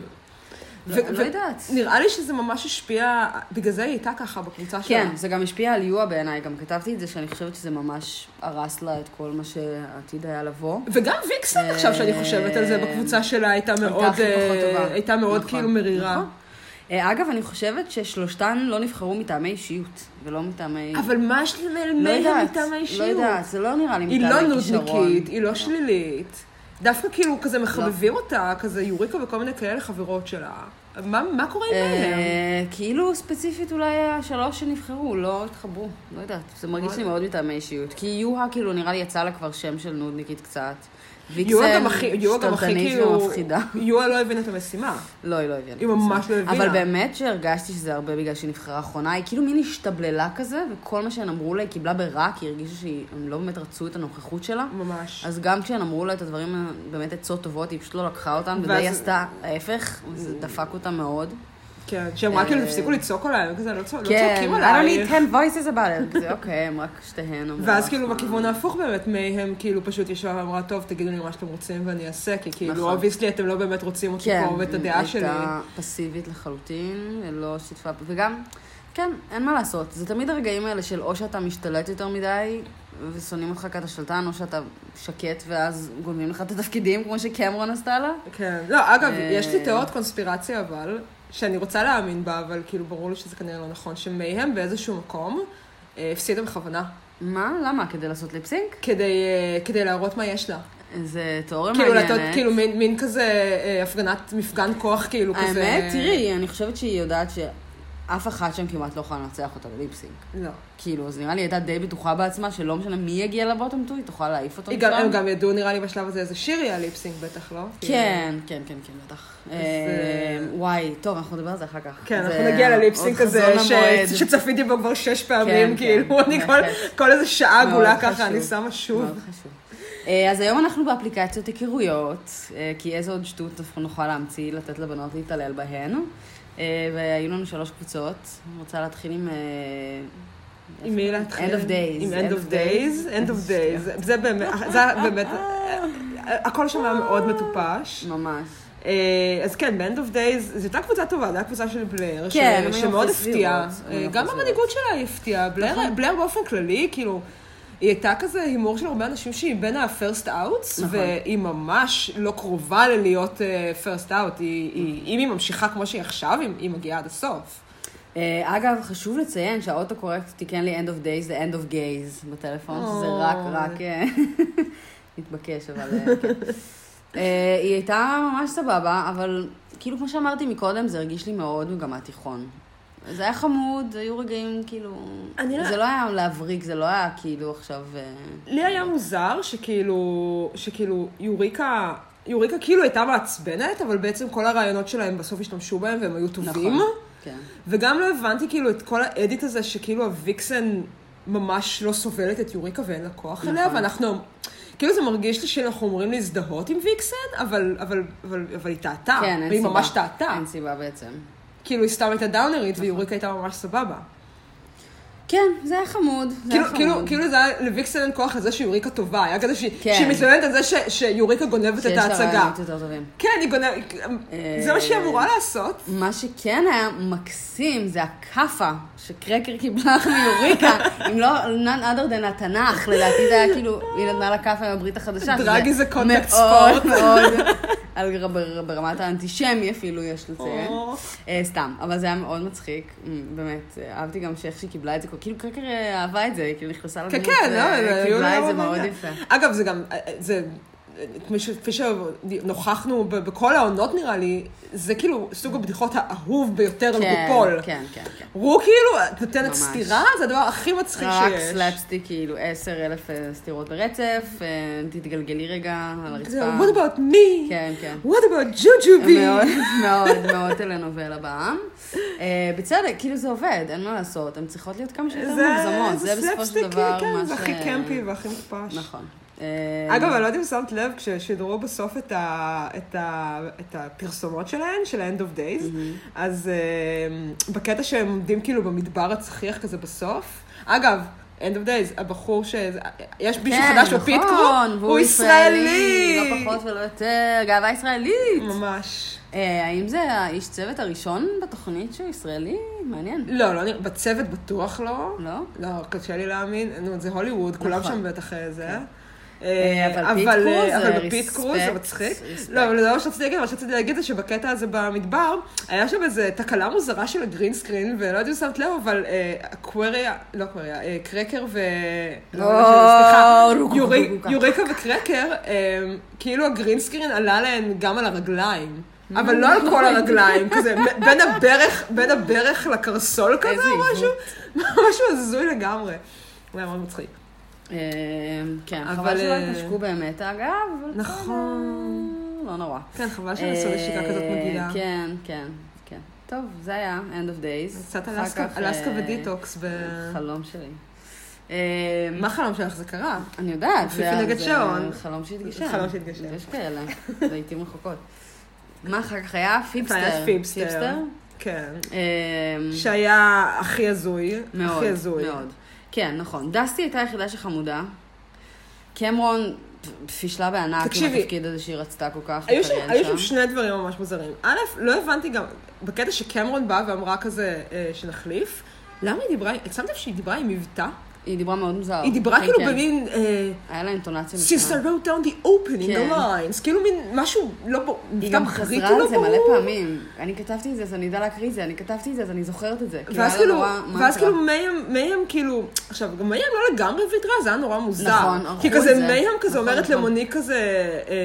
ו- לא ו- יודעת. נראה לי שזה ממש השפיע, בגלל זה היא הייתה ככה בקבוצה שלה. כן, זה גם השפיע על יואה בעיניי, גם כתבתי את זה, שאני חושבת שזה ממש הרס לה את כל מה שעתיד היה לבוא. וגם ויקסן עכשיו שאני חושבת על זה בקבוצה שלה הייתה מאוד, אה. הייתה מאוד נכון, כאילו מרירה. נכון. אה, אגב, אני חושבת ששלושתן לא נבחרו מטעמי אישיות, ולא מטעמי... אבל מה יש לא למייהם יודעת, מטעם לא? יודעת, זה לא נראה לי היא מטעמי לא כישרון. נודניקית, היא לא שלילית. דווקא כאילו כזה מחבבים אותה, כזה יוריקה וכל מיני כאלה חברות שלה. מה מה קורה עם? אה, כאילו ספציפית אולי השלוש שנבחרו, לא התחברו, לא יודעת. זה מרגיש לי מאוד מטעמי אישיות. כי יוהה כאילו נראה לי יצא לה כבר שם של נודניקית קצת. הכי שתלטנית כאילו, ומפחידה. יואה לא הבינה את המשימה. לא, היא לא הבינה. היא ממש לא הבינה. אבל באמת שהרגשתי שזה הרבה בגלל שהיא נבחרה אחרונה, היא כאילו מין השתבללה כזה, וכל מה שהן אמרו לה היא קיבלה ברע, כי היא הרגישה שהם לא באמת רצו את הנוכחות שלה. ממש. אז גם כשהן אמרו לה את הדברים, באמת עצות טובות, היא פשוט לא לקחה אותן, ודי עשתה ההפך, זה דפק אותה מאוד. כן, שאמרה כאילו אה, תפסיקו לצעוק עליי, כזה, לא לא כן, צועקים I don't עליי. need 10 voices about it. כזה, אוקיי, הם רק שתיהן אמרו ואז. כאילו בכיוון ההפוך באמת, מייהם כאילו פשוט ישבה ואמרה, טוב, תגידו לי מה שאתם רוצים ואני אעשה, כי כאילו, נכון. obviously אתם לא באמת רוצים אותי כן, פה ואת הדעה שלי. הייתה פסיבית לחלוטין, לא שיתפה, וגם, כן, אין מה לעשות. זה תמיד הרגעים האלה של או שאתה משתלט יותר מדי, ושונאים אותך כי אתה שלטן, או שאתה שקט, ואז גונבים לך את התפקידים, כמו שקמרון עשתה לה. כן. לא, אגב, אה, יש לי תיאוריות קונספירציה אבל, שאני רוצה להאמין בה, אבל כאילו ברור לי שזה כנראה לא נכון, שמייהם באיזשהו מקום אה, הפסידה בכוונה, מה? למה? כדי לעשות ליפסינק? כדי, אה, כדי להראות מה יש לה. זה תיאוריה כאילו, מעניינת. לתת, כאילו, מין, מין כזה אה, הפגנת מפגן כוח, כאילו, כזה... האמת, תראי, אני חושבת שהיא יודעת שאף אחת שם כמעט לא יכולה לנצח אותה בליפסינק. לא. כאילו, אז נראה לי הייתה די בטוחה בעצמה, שלא משנה מי יגיע לבוטום 2, היא תוכל להעיף אותו משם. גם, הם גם ידעו, נראה לי, בשלב הזה איזה שיר יהיה ליפסינג, בטח, לא? כן, כן, כן, כן, בטח. אז, אה, וואי, טוב, אנחנו נדבר על זה אחר כך. כן, אנחנו נגיע לליפסינג המועד. שצפיתי בו כבר שש כן, פעמים, כן, כאילו, אני כל- איזה שעה עגולה. ככה, אני שמה שוב. מאוד חשוב. אה, אז היום אנחנו באפליקציות היכרויות, אה, כי איזו עוד שטות אנחנו נוכל להמציא, לתת לבנות להתעלל בהן. אה, והיו לנו שלוש קבוצות. אני רוצה להתחיל עם... אה, עם מי להתחיל? End of days. עם End of days. End of days. זה באמת, זה באמת, הכל שם היה מאוד מטופש. ממש. אה, אז כן, ב-End of Days, זו הייתה קבוצה טובה, זו הייתה קבוצה של בלר, ש- כן, היו שמאוד הפתיעה. גם המנהיגות שלה היא הפתיעה. בלר- נכון. בלר באופן כללי, כאילו, היא הייתה כזה הימור של הרבה אנשים שהיא בין ה-first outs, נכון. והיא ממש לא קרובה ללהיות אה, first out. היא- היא- אם היא ממשיכה כמו שהיא עכשיו, היא- היא מגיעה עד הסוף. אה, אגב, חשוב לציין שהאוטו קורקט תיקן לי End of Days זה End of Gaze בטלפון, שזה אוי. רק, רק אה, מתבקש, אבל כן. אה, היא הייתה ממש סבבה, אבל כאילו, כמו שאמרתי מקודם, זה הרגיש לי מאוד מגמת תיכון. זה היה חמוד, היו רגעים כאילו... אני לא- זה לא היה להבריק, זה לא היה כאילו עכשיו... אה, לי היה מוזר שכאילו, שכאילו יוריקה, יוריקה כאילו הייתה מעצבנת, אבל בעצם כל הרעיונות שלהם בסוף השתמשו בהם והם היו טובים. נכון. כן. וגם לא הבנתי כאילו את כל האדיט הזה שכאילו הוויקסן ממש לא סובלת את יוריקה ואין לה כוח נכון. אליה, ואנחנו, כאילו זה מרגיש לי שאנחנו אמורים להזדהות עם ויקסן, אבל, אבל, אבל, אבל היא טעתה, כן, אין והיא סיבה. ממש טעתה. אין סיבה בעצם. כאילו היא סתם הייתה דאונרית. ויוריקה הייתה ממש סבבה. כן, זה היה חמוד. זה כאילו, היה כאילו, חמוד. כאילו זה היה לוויקסן אין כוח לזה שיוריקה טובה, היה כזה שהיא, כן. מתלוננת על זה ש, שיוריקה גונבת את שיש לה ההצגה. רעיונות יותר טובים. כן, היא גונבת, זה מה שהיא אמורה לעשות. מה שכן היה מקסים זה הכאפה שקרקר קיבלה מיוריקה, אם לא none other than התנ"ך, לדעתי זה היה כאילו, היא נתנה לה כאפה עם הברית החדשה. דרג שזה is a contact מאוד. מאוד, ברמת האנטישמי אפילו, יש לציין. אה, סתם, אבל זה היה מאוד מצחיק, מ, באמת, אה, אהבתי גם שאיך שהיא קיבלה את זה, כאילו קרקר אה, אהבה את זה, היא כאילו נכנסה כן, לדמות, כן, לא, זה- וקיבלה את זה לא מאוד. יפה. אגב, זה גם, זה, כפי שנוכחנו בכל העונות נראה לי, זה כאילו סוג הבדיחות האהוב ביותר על כן, רופול. כן, כן, כן. רו כאילו, את נותנת ממש. סטירה, זה הדבר הכי מצחיק רק שיש. סלאפסטיק, כאילו עשר אלף אה, סטירות ברצף, אה, תתגלגלי רגע על הרצפה. What about me? כן, כן. What about ג'וג'ובי? מאוד, מאוד, מאוד טלנובלה בעם. אה, בצדק, כאילו זה עובד, אין מה לעשות, הן צריכות להיות כמה שיותר מוגזמות, זה בסופו של דבר כן, מה ש... זה הכי קמפי והכי מטופש. נכון. אה, אגב, אני לא יודעת אם שמת לב, כששידרו בסוף את, ה, את, ה, את הפרסומות שלהן, של ה-end of days, אז uh, בקטע שהם עומדים כאילו במדבר הצחיח כזה בסוף, אגב, end of days, הבחור ש... יש מישהו כן, חדש נכון, והוא הוא ישראלי. לא פחות ולא יותר, גאווה ישראלית. ממש. אה, האם זה האיש צוות הראשון בתוכנית שהוא ישראלי? מעניין. לא, לא, נראה- בצוות בטוח לא. לא? לא, קשה לי להאמין, נו, זה הוליווד, כולם נכון. שם בטח אה, זה. אה, אבל פיט אבל, קרוז אה, זה בפיט קרוז זה מצחיק. לא, אבל זה מה שרציתי להגיד, מה שרציתי להגיד זה שבקטע הזה במדבר, היה שם איזו תקלה מוזרה של הגרין סקרין, ולא יודעת אם שמת לב, אבל אה, אקווריה, לא אקווריה, אה, קרקר ו... לא, לא, סליחה. יוריקה וקרקר, אה, כאילו הגרין סקרין עלה להם גם על הרגליים. אבל לא על כל הרגליים, כזה בין הברך, בין הברך לקרסול כזה, או. משהו, משהו הזוי לגמרי. הוא היה מאוד מצחיק. אה, כן, חבל שלא אה, התנשקו באמת, אגב. נכון. לא נורא. כן, חבל שנעשו נשיקה כזאת אה, מגעילה. כן, כן, כן. טוב, זה היה End of Days. קצת אלסקה- ודיטוקס. חלום שלי. מה החלום שלך? זה קרה. אני יודעת, זה נגד זה שעון. חלום שהתגשם. חלום שהתגשם. יש כאלה, לעיתים רחוקות. מה אחר כך היה? פיפסטר. היה פיפסטר. כן. שהיה הכי הזוי. מאוד, הכי הזוי. מאוד. כן, נכון. דסטי הייתה היחידה שחמודה. קמרון פישלה בענק עם תקשיבי, התפקיד הזה שהיא רצתה כל כך. היו שם, היו שם שני דברים ממש מוזרים. א', לא הבנתי גם, בקטע שקמרון באה ואמרה כזה אה, שנחליף, למה היא דיברה, שמת לב שהיא דיברה עם מבטא? היא דיברה מאוד מוזר. היא דיברה כן, כאילו כן. במין, אה, היה לה אינטונציה since I wrote down the opening, כן. the lines, כאילו מין משהו לא ברור, היא גם חזרה בריטי על לא זה מלא. פעמים. אני כתבתי את זה, אז אני אדע להקריא את זה, אני כתבתי את זה, אז אני זוכרת את זה. ואז כאילו, ואז. כאילו כאילו, עכשיו, גם מיים לא לגמרי ויתרה, זה היה נורא מוזר. נכון, ערכו כי את כזה זה. מיים כזה נכון, אומרת נכון. למוניק כזה, אה,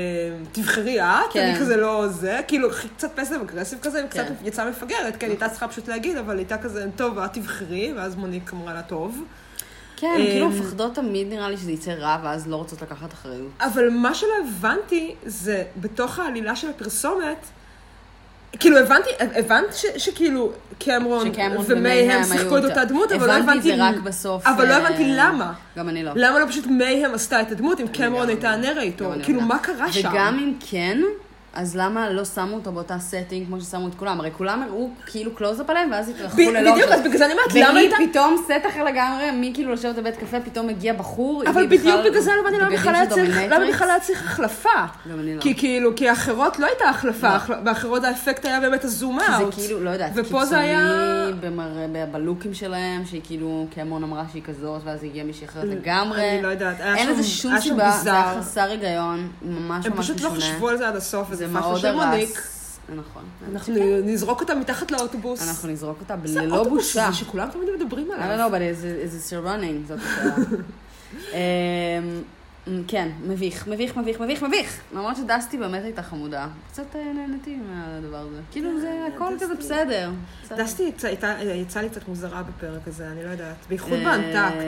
תבחרי את. אני כזה לא זה, כאילו קצת פסב אגרסיב כזה, היא קצת. יצאה מפגרת, כן, היא הייתה צריכה פשוט להגיד, אבל הייתה כזה, טוב, את תבחרי, ואז מוניק אמרה לה, טוב. כן, אמ, כאילו מפחדות תמיד נראה לי שזה יצא רע, ואז לא רוצות לקחת אחריות. אבל מה שלא הבנתי, זה בתוך העלילה של הפרסומת, כאילו הבנתי, הבנת ש- שכאילו קמרון שקמרון ומייהם שיחקו את אותה דמות, אבל לא הבנתי את זה הבנתי... רק בסוף. אבל לא אה, הבנתי למה. גם אני לא. למה לא פשוט מייהם עשתה את הדמות אם קמרון הייתה גם ה narrator? אני כאילו, לא מה קרה שם? וגם אם כן, אז למה לא שמו אותו באותה setting כמו ששמו את כולם? הרי כולם הראו כאילו קלוזאפ עליהם, ואז התרחקו ללא... בדיוק, אז בגלל זה אני אומרת, למה והיא הייתה... פתאום סט אחר לגמרי, מי כאילו לשבת בבית קפה, פתאום מגיע בחור. אבל והיא בדיוק בגלל זה לא הבנתי למה בכלל היה צריך, החלפה. גם אני לא. כי כאילו, כי האחרות לא הייתה החלפה, לא. באחרות האפקט היה באמת הזום אאוט. זה כאילו, לא יודעת, ופה זה היה... בלוקים שלהם, שהיא כאילו, קמרון אמרה שהיא כזאת, ואז הגיעה מישהי אחרת לגמרי. אני לא יודעת, היה אין שם- לזה שום היה שם סיבה, זה היה ביזאר. חסר היגיון, ממש הם ממש פשוט לא משונה. חשבו על זה עד הסוף, זה וזה פאקה מאוד. הרס. נכון. אנחנו נזרוק אותם מתחת לאוטובוס. אנחנו נזרוק אותה ללא בושה. זה שכולם תמיד מדברים עליו. know, but is it- is it still running? זאת השאלה. אמ, כן, מביך, מביך, מביך, מביך, מביך. למרות שדסטי באמת הייתה חמודה. קצת אה, נהניתי מהדבר הזה. כאילו זה הכל דסטי. כזה בסדר. דסטי יצא- יצאה לי קצת מוזרה בפרק הזה, אני לא יודעת. בייחוד אה, באנטקט.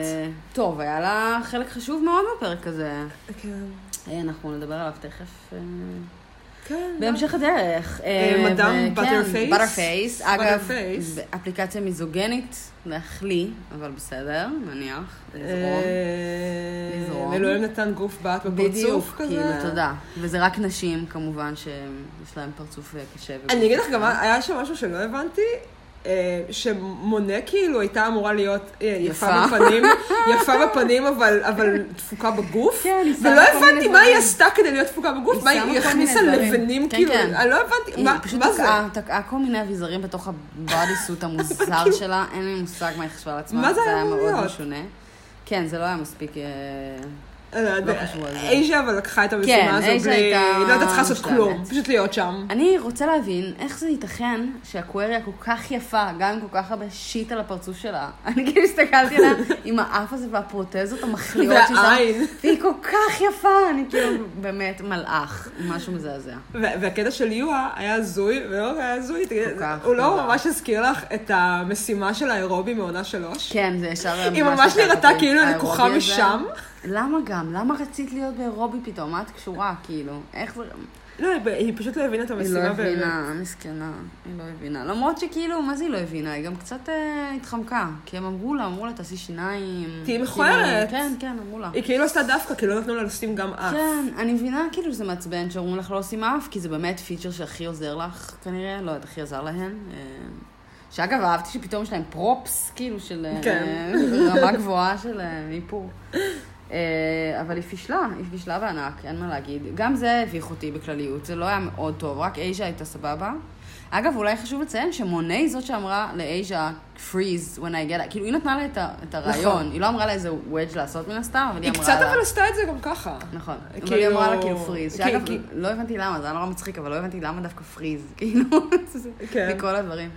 טוב, היה לה חלק חשוב מאוד בפרק הזה. כן. אה, אנחנו נדבר עליו תכף. אה, כן. בהמשך הדרך. אה, מדאם בטרפייס? בטרפייס. אגב, בטרפייס. אפליקציה מיזוגנית להחליא, אבל בסדר, נניח. לזרום. אה. אלוהים נתן גוף בעט בפרצוף בדיוק, כזה. כאילו, תודה. וזה רק נשים, כמובן, שיש להם פרצוף אה, קשה. אני אגיד לך. גם, היה שם משהו שלא הבנתי, אה, שמונה כאילו הייתה אמורה להיות אה, יפה. בפנים, יפה בפנים, אבל אבל דפוקה בגוף. כן, היא שמה ולא הבנתי מה היא. עשתה כדי להיות דפוקה בגוף, היא מה היא היא הכניסה. לבנים, כן, כאילו, כן. אני לא הבנתי, היא מה פשוט מה זה? תקעה, כל מיני אביזרים בתוך הבאדי סוט המוזר שלה, אין לי מושג מה היא חשבה על עצמה. מה זה היה מאוד? משונה. כן, זה לא היה מספיק... לא לא חשבו על זה. אייז'ה אבל לקחה את כן, המשימה הזו אייז'ה בלי, לא הייתה צריכה לעשות. כלום, פשוט להיות שם. אני רוצה להבין איך זה ייתכן שהקוויריה כל כך יפה, גם עם כל כך הרבה שיט על הפרצוף שלה. אני כאילו הסתכלתי עליה עם האף הזה והפרוטזות המחליאות שהיא שמה, והעין. והיא כל כך יפה, אני כאילו באמת מלאך, משהו מזעזע. וה- והקטע של יואה היה הזוי, ולא רק היה הזוי, הוא לא. ממש הזכיר לך את המשימה של האירובי מעונה שלוש? כן, זה ישר... היא ממש נראתה. כאילו לקוחה. משם. למה גם? למה רצית להיות באירובי פתאום? מה את קשורה, כאילו? איך זה... לא, היא פשוט לא הבינה את היא לא המשימה באמת. הבינה, מסכנה, היא לא הבינה. למרות שכאילו, מה זה היא לא הבינה? היא גם קצת אה, התחמקה. כי הם אמרו לה, אמרו לה, תעשי שיניים. תהיי כאילו, מכוערת. כן, כן, אמרו לה. היא כאילו עשתה דווקא, כי לא נתנו לה לשים גם אף. כן, אני מבינה כאילו שזה מעצבן שאומרים לך לא עושים אף, כי זה באמת פיצ'ר שהכי עוזר לך, כנראה, לא יודעת, הכי עזר להן. אה, שאגב, אהבתי שפתאום יש להם פרופס, כאילו, של אה, כן. רמה גבוהה של אה, איפור. אה, אבל היא פישלה, היא פישלה בענק, אין מה להגיד. גם זה הביך אותי בכלליות, זה לא היה מאוד טוב, רק אייז'ה הייתה סבבה. אגב, אולי חשוב לציין שמונה היא זאת שאמרה לאייז'ה, freeze when I get it, כאילו היא נתנה לה את ה- את הרעיון, נכון. היא לא אמרה לה איזה וודג' לעשות מן הסתם, אבל היא היא אמרה קצת לה... אבל עשתה את זה גם ככה. נכון, אבל כאילו- היא אמרה לה כאילו פריז, כי- שאגב, כי- לא הבנתי למה, זה היה נורא מצחיק, אבל לא הבנתי למה דווקא פריז, כאילו, כן. מכל הדברים.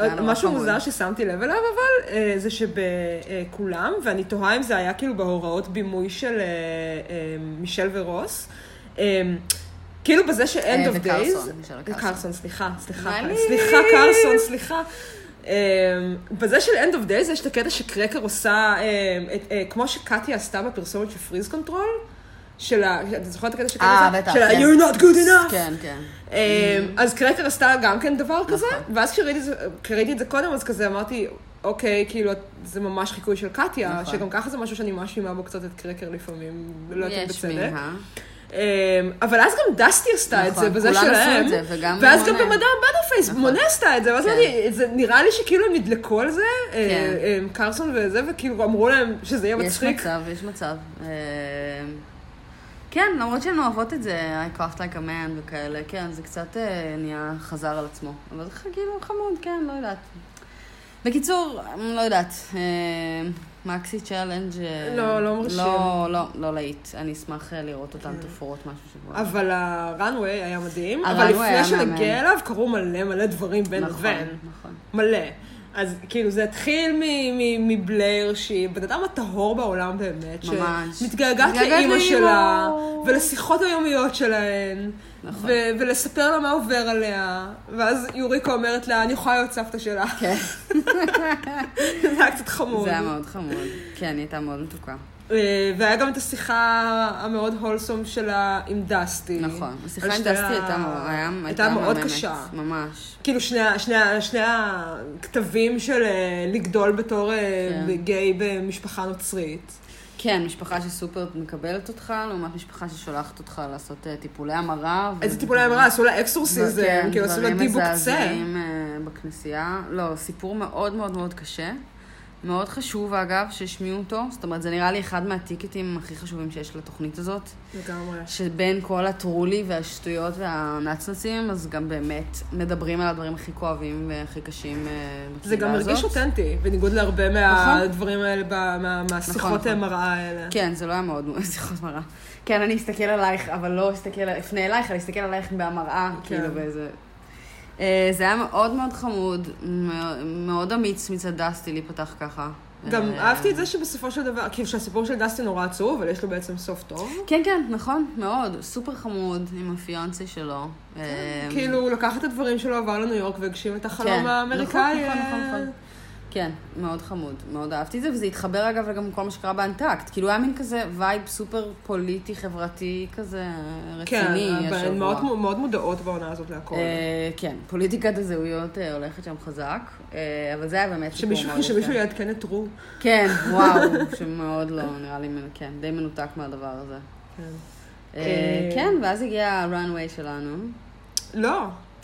עוד נורא משהו. מוזר ששמתי לב אליו, אבל אה, זה שבכולם, ואני תוהה אם זה היה כאילו בהוראות בימוי של אה, אה, מישל ורוס, אה, כאילו בזה ש-end אה, of days. קרסון, סליחה, סליחה. סליחה קרסון, סליחה. אה, בזה של end of days יש את הקטע שקרקר עושה, אה, את- אה, כמו שקטיה עשתה בפרסומת של פריז קונטרול, של ה... אתה זוכר את הקטע שקטיה אה, עושה? בטח, של ה- כן. you're not good enough. כן, כן. אמ, אז קרקר עשתה גם כן דבר כזה, נכון. ואז כשראיתי את זה- קודם, אז כזה אמרתי, אוקיי, כאילו, זה ממש חיקוי של קטיה, נכון. שגם ככה זה משהו שאני מאשימה בו קצת את קרקר לפעמים, לא יודעת אם יש אמ, אבל אז גם דסטי עשתה את נכון, זה, בזה כולם עשו שלהם. את זה, וגם ואז גם מונה. במדע בטרפייס, נכון. מונה עשתה את זה, ואז כן. אמרתי, נראה לי שכאילו הם נדלקו על זה, כן. אה, אה, קרסון וזה, וכאילו אמרו להם שזה יהיה יש מצחיק. מצב, יש מצב. אה, כן, למרות שהן אוהבות את זה, I coughed like a man וכאלה, כן, זה קצת אה, נהיה חזר על עצמו. אבל זה כאילו חמוד, כן, לא יודעת. בקיצור, לא יודעת, maxi challenge אה, לא, לא מרשים. לא, לא, לא להיט. אני אשמח אה, לראות אותן תופרות משהו שבוע. אבל ה runway היה מדהים, אבל לפני. שנגיע אליו קרו מלא מלא דברים בין נכון, לבין. נכון. מלא. אז כאילו זה התחיל מבלייר, שהיא בן אדם הטהור בעולם באמת. ממש. שמתגעגעת מתגעגעת לאימא. שלה, ולשיחות היומיות שלהן. נכון. ו- ולספר לה מה עובר עליה. ואז יוריקה אומרת לה, אני יכולה להיות סבתא שלה. כן, זה היה קצת חמוד. זה היה מאוד חמוד. כן, היא הייתה מאוד מתוקה. אה, והיה גם את השיחה המאוד הולסום שלה עם דסטי. נכון. השיחה עם דסטי הייתה היה- הייתה מאוד מהממת. קשה. ממש. כאילו שני, שני, שני, הכתבים של אה, לגדול בתור אה, כן. גיי במשפחה נוצרית. כן, משפחה שסופר מקבלת אותך, לעומת משפחה ששולחת אותך לעשות טיפולי המרה. איזה טיפולי המרה, עשו לה אקסורסיזם, כן, כאילו עשו לה דברים דיבוק צה. מזעזעים בכנסייה. לא, סיפור מאוד מאוד מאוד קשה. מאוד חשוב, אגב, שהשמיעו אותו. זאת אומרת, זה נראה לי אחד מהטיקטים הכי חשובים שיש לתוכנית הזאת. לגמרי. שבין כל הטרולי והשטויות והנצנצים, אז גם באמת מדברים על הדברים הכי כואבים והכי קשים אה, זה גם בקהילה הזאת. הרגיש אותנטי, בניגוד להרבה מהדברים האלה, ב- מה- מהשיחות נכון. מראה האלה. כן, זה לא היה מאוד שיחות מראה. כן, אני אסתכל עלייך, אבל לא אסתכל, אפנה אלייך, אני אסתכל עלייך במראה, כן. כאילו באיזה... אה, זה היה מאוד מאוד חמוד, מאוד- אמיץ מצד דסטי להיפתח ככה. גם אה, אהבתי את זה שבסופו של דבר, כאילו שהסיפור של דסטי נורא עצוב, אבל יש לו בעצם סוף טוב. כן, כן, נכון, מאוד. סופר חמוד עם הפיאנסי שלו. אה, כאילו, הוא לקח את הדברים שלו, עבר לניו יורק והגשים את החלום כן, האמריקאי. נכון, נכון, נכון. כן, מאוד חמוד, מאוד אהבתי את זה, וזה התחבר אגב גם כל מה שקרה באנטקט. כאילו היה מין כזה vibe סופר פוליטי, חברתי, כזה כן, רציני אבל הן. מאוד- מאוד מודעות בעונה הזאת להכל. אה, כן, פוליטיקת הזהויות אה, הולכת שם חזק, אה, אבל זה היה באמת סיפור שמישהו מאוד שמישהו יפה. יעדכן את רו. כן, וואו, שמאוד לא, נראה לי, כן, די מנותק מהדבר הזה. כן. אה, אה, כן, ואז הגיע הראנוויי שלנו. לא,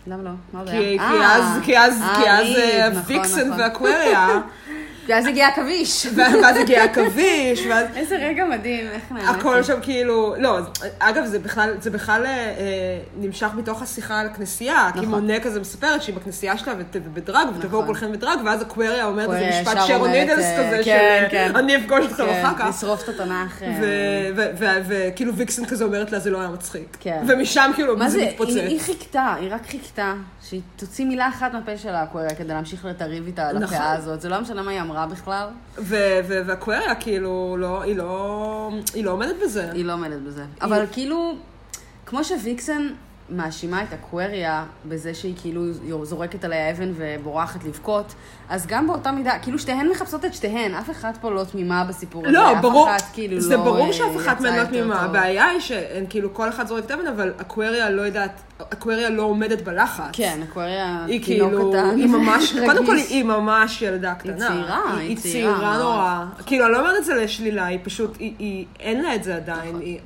למה לא? מה זה כי אה, אז, כי אז, אה, כי אז ריב, אה, נכון, נכון. ואקווריה, ואז הגיע עכביש. ואז הגיע עכביש, ואז איזה רגע מדהים, איך נהניתי. הכל שם כאילו, לא, אגב, זה בכלל, זה בכלל אה, אה, נמשך מתוך השיחה על הכנסייה, כי נכון. מונה כזה מספרת שהיא בכנסייה שלה ובדרג, ותבואו נכון. כולכם בדרג, ואז אקווריה אומרת איזה משפט שרון נידלס אה, כזה, כן, של כן. אני אפגוש אתכם כן, אחר כך. לשרוף את התנ"ך. אה, ו- ו- ו- וכאילו ויקסן כזה אומרת לה, זה לא היה מצחיק. כן. ומשם כאילו מה זה זה, מתפוצץ. היא, היא חיכתה, היא רק חיכתה שהיא תוציא מילה אחת מהפה שלה, אקווריה, כדי להמשיך לריב איתה על נכון. הפאה הזאת. זה לא משנה מה היא אמרה בכלל, ו- ו- ואקווריה, כאילו, לא, היא לא, היא לא עומדת בזה. היא לא עומדת בזה. אבל כאילו, כמו שוויקסן מאשימה את אקווריה בזה שהיא כאילו זורקת עליה אבן ובורחת לבכות, אז גם באותה מידה, כאילו שתיהן מחפשות את שתיהן, אף אחת פה לא תמימה בסיפור הזה. לא, אף ברור, אחת כאילו זה לא, ברור אה, שאף אחת מהן יצאה לא יותר תמימה. טוב. הבעיה היא שהן כאילו כל אחת זורקת אבן, אבל אקווריה לא יודעת, אקווריה לא עומדת בלחץ. כן, אקווריה היא תינוק כאילו, קטן. היא ממש. קודם כל היא ממש ילדה קטנה. צעירה, היא, היא היא צעירה צעירה מאוד. נורא. כאילו, אני לא אומרת את זה לשלילה, היא פשוט, היא, היא, אין לה את זה עדיין. נכון. היא,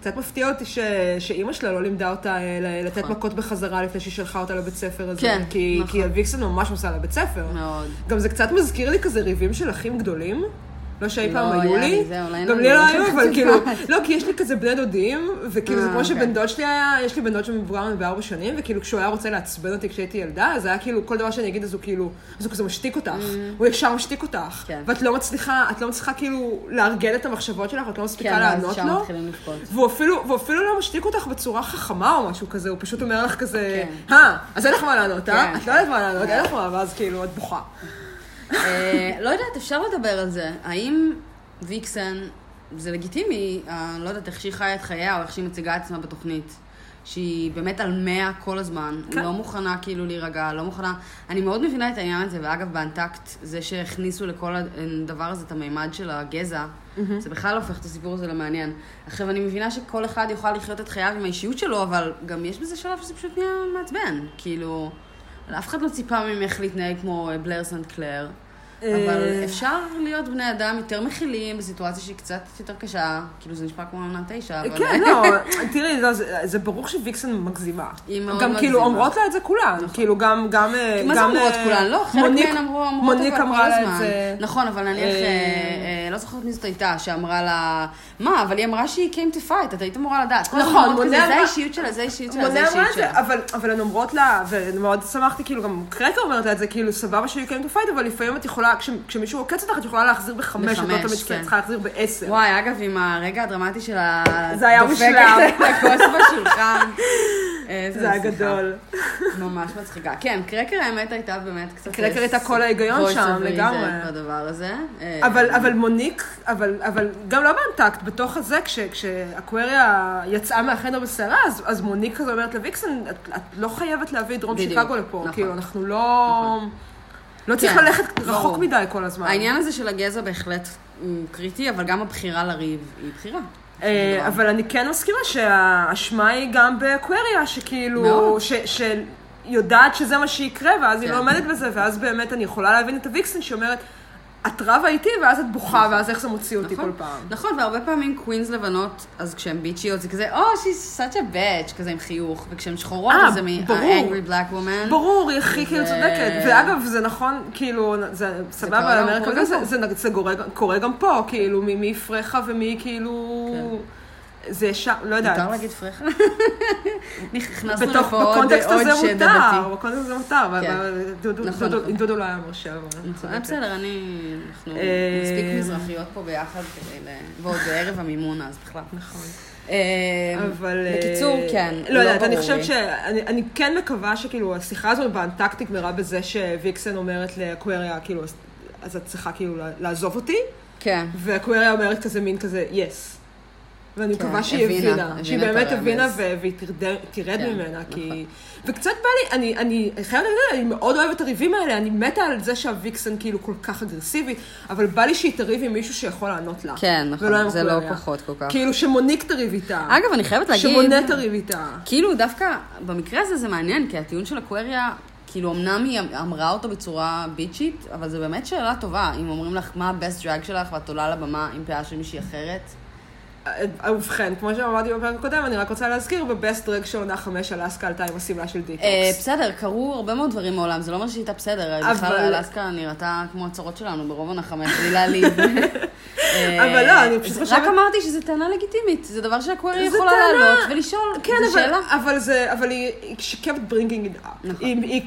קצת מפתיע אותי ש, שאימא שלה לא לימדה אותה אה, לתת נכון. מכות בחזרה לפני שהיא שלחה אותה לבית ספר הזה. כן, כי, נכון. כי הוויקסן ממש עושה לבית ספר. מאוד. גם זה קצת מזכיר לי כזה ריבים של אחים גדולים. לא שאי לא פעם היו היה לי. לי, זהו, לא אין גם. לי לא היו, אבל כאילו. לא, כי יש לי כזה בני דודים, וכאילו זה אה, כמו אוקיי. שבן דוד שלי היה, יש לי בן דוד שמבוגר ממני בארבע שנים, וכאילו כשהוא היה רוצה לעצבן אותי כשהייתי ילדה, אז היה כאילו, כל דבר שאני אגיד אז הוא כאילו, אז הוא כזה משתיק אותך. הוא ישר משתיק אותך. כן. ואת לא מצליחה, את לא מצליחה כאילו לארגן את המחשבות שלך, את לא מספיקה כן, לענות לו. והוא אפילו, לא משתיק אותך בצורה חכמה או משהו כזה, הוא פשוט אומר לך כזה. אה, אז אין לך מה לענות, אה? את לא יודעת מה לענות, אין לך מה, ואז כאילו, את בוכה. אה, לא יודעת, אפשר לדבר על זה. האם ויקסן, זה לגיטימי, אה, לא יודעת איך שהיא חיה את חייה, או איך שהיא מציגה את עצמה בתוכנית. שהיא באמת על מאה כל הזמן, כן. לא מוכנה כאילו להירגע, לא מוכנה... אני מאוד מבינה את העניין הזה, ואגב, באנטקט, זה שהכניסו לכל הדבר הזה את המימד של הגזע, זה בכלל הופך את הסיפור הזה למעניין. עכשיו, אני מבינה שכל אחד יוכל לחיות את חייו עם האישיות שלו, אבל גם יש בזה שלב שזה פשוט נהיה מעצבן. כאילו, אף אחד לא ציפה ממך להתנהג כמו בלר סנט קלר. אבל אה. אפשר להיות בני אדם יותר מכילים בסיטואציה שהיא קצת יותר קשה, כאילו זה נשמע כמו עונה תשע, אבל... כן, לא, תראי, לא, זה- זה ברור שוויקסן מגזימה. היא מאוד גם כאילו מגזימה. אומרות לה את זה כולן, כאילו גם, גם, אה, מה זה גם, אומרות אה, כולן? לא, חלק מהן אמרו, מוניק אבל כל את הזמן. זה. נכון, אבל נניח, לא זוכרת מי זאת הייתה, שאמרה לה, מה, אבל היא אמרה שהיא came to fight, את היית אמורה לדעת. נכון, מונה זה אמרה- האישיות שלה, זה האישיות שלה, זה האישיות את זה, שלה. אבל, הן אומרות לה, ומאוד שמחתי, כאילו גם קרקר אומרת לה את זה, כאילו סבבה שהיא קיימת fight, אבל לפעמים את יכולה, כש, כשמישהו עוקץ אותך, את יכולה להחזיר בחמש, את לא תמיד כן. צריכה להחזיר בעשר. וואי, אגב, עם הרגע הדרמטי של ה... זה היה דופקת מושלם. את הכוס בשולחן. זה היה. גדול. ממש מצחיקה. כן, קרקר האמת הייתה באמת קצת... קרקר הייתה כל ההיגיון שם, לגמרי. בדבר הזה. אה, אבל, אבל מוניק, אבל, אבל גם לא ב Untucked, בתוך הזה, כש, כשאקווריה יצאה מהחדר בסערה, אז, אז מוניק כזה אומרת לויקסן, את, את לא חייבת להביא את דרום שיקגו לפה, נכון. כאילו, אנחנו לא... לא צריך כן, ללכת רחוק ברור. מדי כל הזמן. העניין הזה של הגזע בהחלט הוא קריטי, אבל גם הבחירה לריב היא בחירה. אה, אבל אני כן מסכימה שהאשמה היא גם באקווריה, שכאילו, מאוד. ש- שיודעת שזה מה שיקרה, ואז היא כן. לא עומדת בזה, ואז באמת אני יכולה להבין את הוויקסן שאומרת, את רבה איתי, ואז את בוכה, ואז איך זה מוציא אותי כל נכון, פעם. נכון, והרבה פעמים קווינס לבנות, אז כשהן ביצ'יות זה כזה, או, oh, she's such a bitch, כזה עם חיוך, וכשהן שחורות, אה, אז זה. מ-angry black woman. ברור, היא הכי כאילו צודקת. ואגב, זה נכון, כאילו, זה סבבה, אמריקה, זה- קורה- קורה גם פה, כאילו, מי מי פרחה ומי כאילו... זה שם, לא יודעת. מותר להגיד פרחה? נכנסנו לפה עוד בקונטקסט עוד הזה שד מותר, דתי. בקונטקסט הזה מותר, אבל- כן. דודו- נכון, דודו- נכון. דודו לא היה מרשה. נכון. אה, בסדר, אני... אנחנו אה, מספיק מזרחיות פה ביחד כדי ל... ועוד בערב המימונה, אז בכלל. נכון. אה, אבל... בקיצור, כן. לא יודעת, אני חושבת. שאני אני כן מקווה שכאילו השיחה הזו באנטקט נגמרה בזה שוויקסן אומרת לאקווריה, כאילו, אז- אז את צריכה כאילו לעזוב אותי, כן. ואקווריה אומרת כזה מין כזה, יס. ואני כן, מקווה שהיא הבינה, הבינה, הבינה שהיא את באמת. הבינה ו- והיא תרד- תרד כן, ממנה, כי... נכון. וקצת בא לי, אני, אני חייבת להגיד, אני מאוד אוהבת את הריבים האלה, אני מתה על זה שהוויקסן כאילו כל כך אגרסיבית, אבל בא לי שהיא תריב עם מישהו שיכול לענות לה. כן, נכון, זה לא אקווריה. פחות כל כך. כאילו שמוניק תריב איתה. אגב, אני חייבת להגיד... שמונה תריב איתה. כאילו, דווקא במקרה הזה זה מעניין, כי הטיעון של אקווריה, כאילו, אמנם היא אמרה אותו בצורה ביצ'ית, אבל זו באמת שאלה טובה. אם אומרים לך מה ה-best drag שלך ואת עולה לבמה עם פאה של מישהי אחרת, ובכן, כמו שאמרתי בפרק הקודם, אני רק רוצה להזכיר, ב best drag של עונה חמש, אלסקה עלתה עם השמלה של אה, דיטוקס. בסדר, קרו הרבה מאוד דברים מעולם, זה לא אומר שהיא הייתה בסדר. בכלל, אבל- אלסקה נראתה כמו הצרות שלנו ברוב עונה חמש, בלי להעליב. אה, אבל לא, אני פשוט חושבת- רק אמרתי שזו טענה לגיטימית, זה דבר שאקווריה זה יכולה לעלות ולשאול, כן, זו שאלה. אבל זה, אבל היא, kept bringing it up. נכון. היא,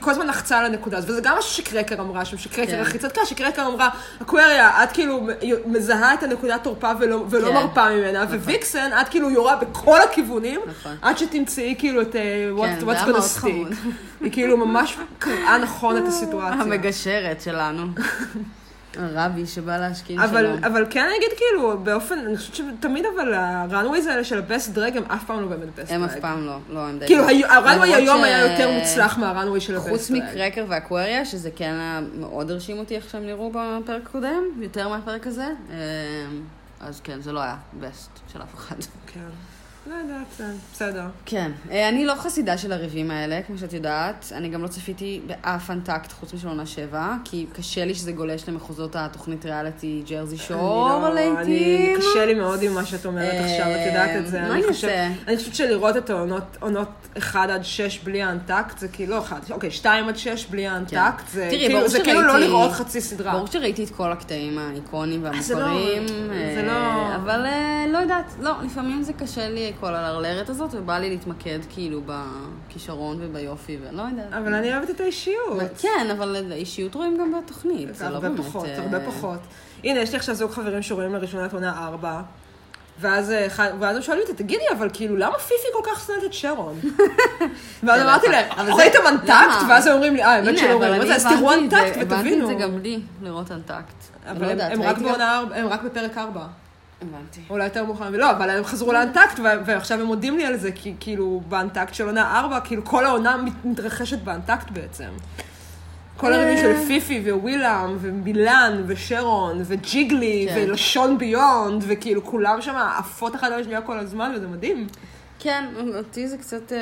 כל- הזמן לחצה על הנקודה הזאת, וזה גם משהו שקרקר אמרה שם, שקרקר כן. הכי צדקה, שקרקר אמרה, אקווריה, את כאילו מזהה את הנקודת תורפה ולא, ולא מרפה ממנה, וויקסן, את כאילו יורה בכל הכיוונים, נכון. עד שתמצאי כאילו את אה, כן, what's gonna stick. היא כאילו ממש קראה נכון את הסיטואציה. המגשרת שלנו. הרבי שבא להשכין אבל, שלום. אבל כן אני אגיד כאילו, באופן, אני חושבת שתמיד אבל הראנווייז האלה של הבסט דרג הם אף פעם לא באמת בסט דרג. הם אף פעם לא, לא, הם די... כאילו, הראנוויי למרות היום ש- היה יותר מוצלח מהראנוויי של הבסט חוץ דרג. מקרקר ואקווריה, שזה כן מאוד הרשים אותי איך שהם נראו בפרק הקודם, יותר מהפרק הזה, אה, אז כן, זה לא היה בסט של אף אחד. כן. לא יודעת, זה בסדר. כן, אה, אני לא חסידה של הריבים האלה, כמו שאת יודעת. אני גם לא צפיתי באף אנטקט חוץ משל עונה שבע, כי קשה לי שזה גולש למחוזות התוכנית ריאליטי ג'רזי שור אני לא- אני- לעיתים. קשה לי מאוד עם מה שאת אומרת אה, עכשיו, את יודעת את זה. מה אני אעשה? אני חושבת שלראות את העונות עונות 1 עד 6 בלי האנטקט, זה כאילו, לא 1, אוקיי, 2 עד 6 בלי האנטקט, זה תראי, כאילו- זה כאילו לא לראות חצי סדרה. ברור שראיתי את כל הקטעים האיקונים זה לא- והמוכרים. זה אה, לא- אבל אה, לא יודעת, לא, לפעמים זה קשה לי כל הלרלרת הזאת, ובא לי להתמקד כאילו בכישרון וביופי, ולא יודעת. אבל אני אוהבת את האישיות. כן, אבל אישיות רואים גם בתוכנית, זה לא הרבה באמת... פחות, אה, הרבה פחות. הנה, יש לי עכשיו זוג חברים שרואים לראשונה את עונה 4, ואז אה, ואז הם שואלים אותי, תגידי, אבל כאילו, למה פיפי כל כך שונאת את שרון? ואז כן, אמרתי להם, ראיתם Untucked? ואז הם אומרים לי, אה, האמת שלא רואים את זה, אז תראו הבנתי Untucked הבנתי ותבינו. את זה גם בלי, לראות Untucked. אבל לא הם- רק ראיתי גם- בעונה 4, הם רק בפרק 4. הבנתי. אולי יותר מאוחר, ולא, אבל הם חזרו ל Untucked, ועכשיו הם מודים לי על זה, כי כאילו, ב Untucked של עונה 4, כאילו, כל העונה מת- מתרחשת ב Untucked בעצם. כל הריבים של פיפי ווילאם ומילן ושרון וג'יגלי כן. ולשאון ביונד, וכאילו כולם שם עפות אחת על השנייה כל הזמן, וזה מדהים. כן, אותי זה קצת אה,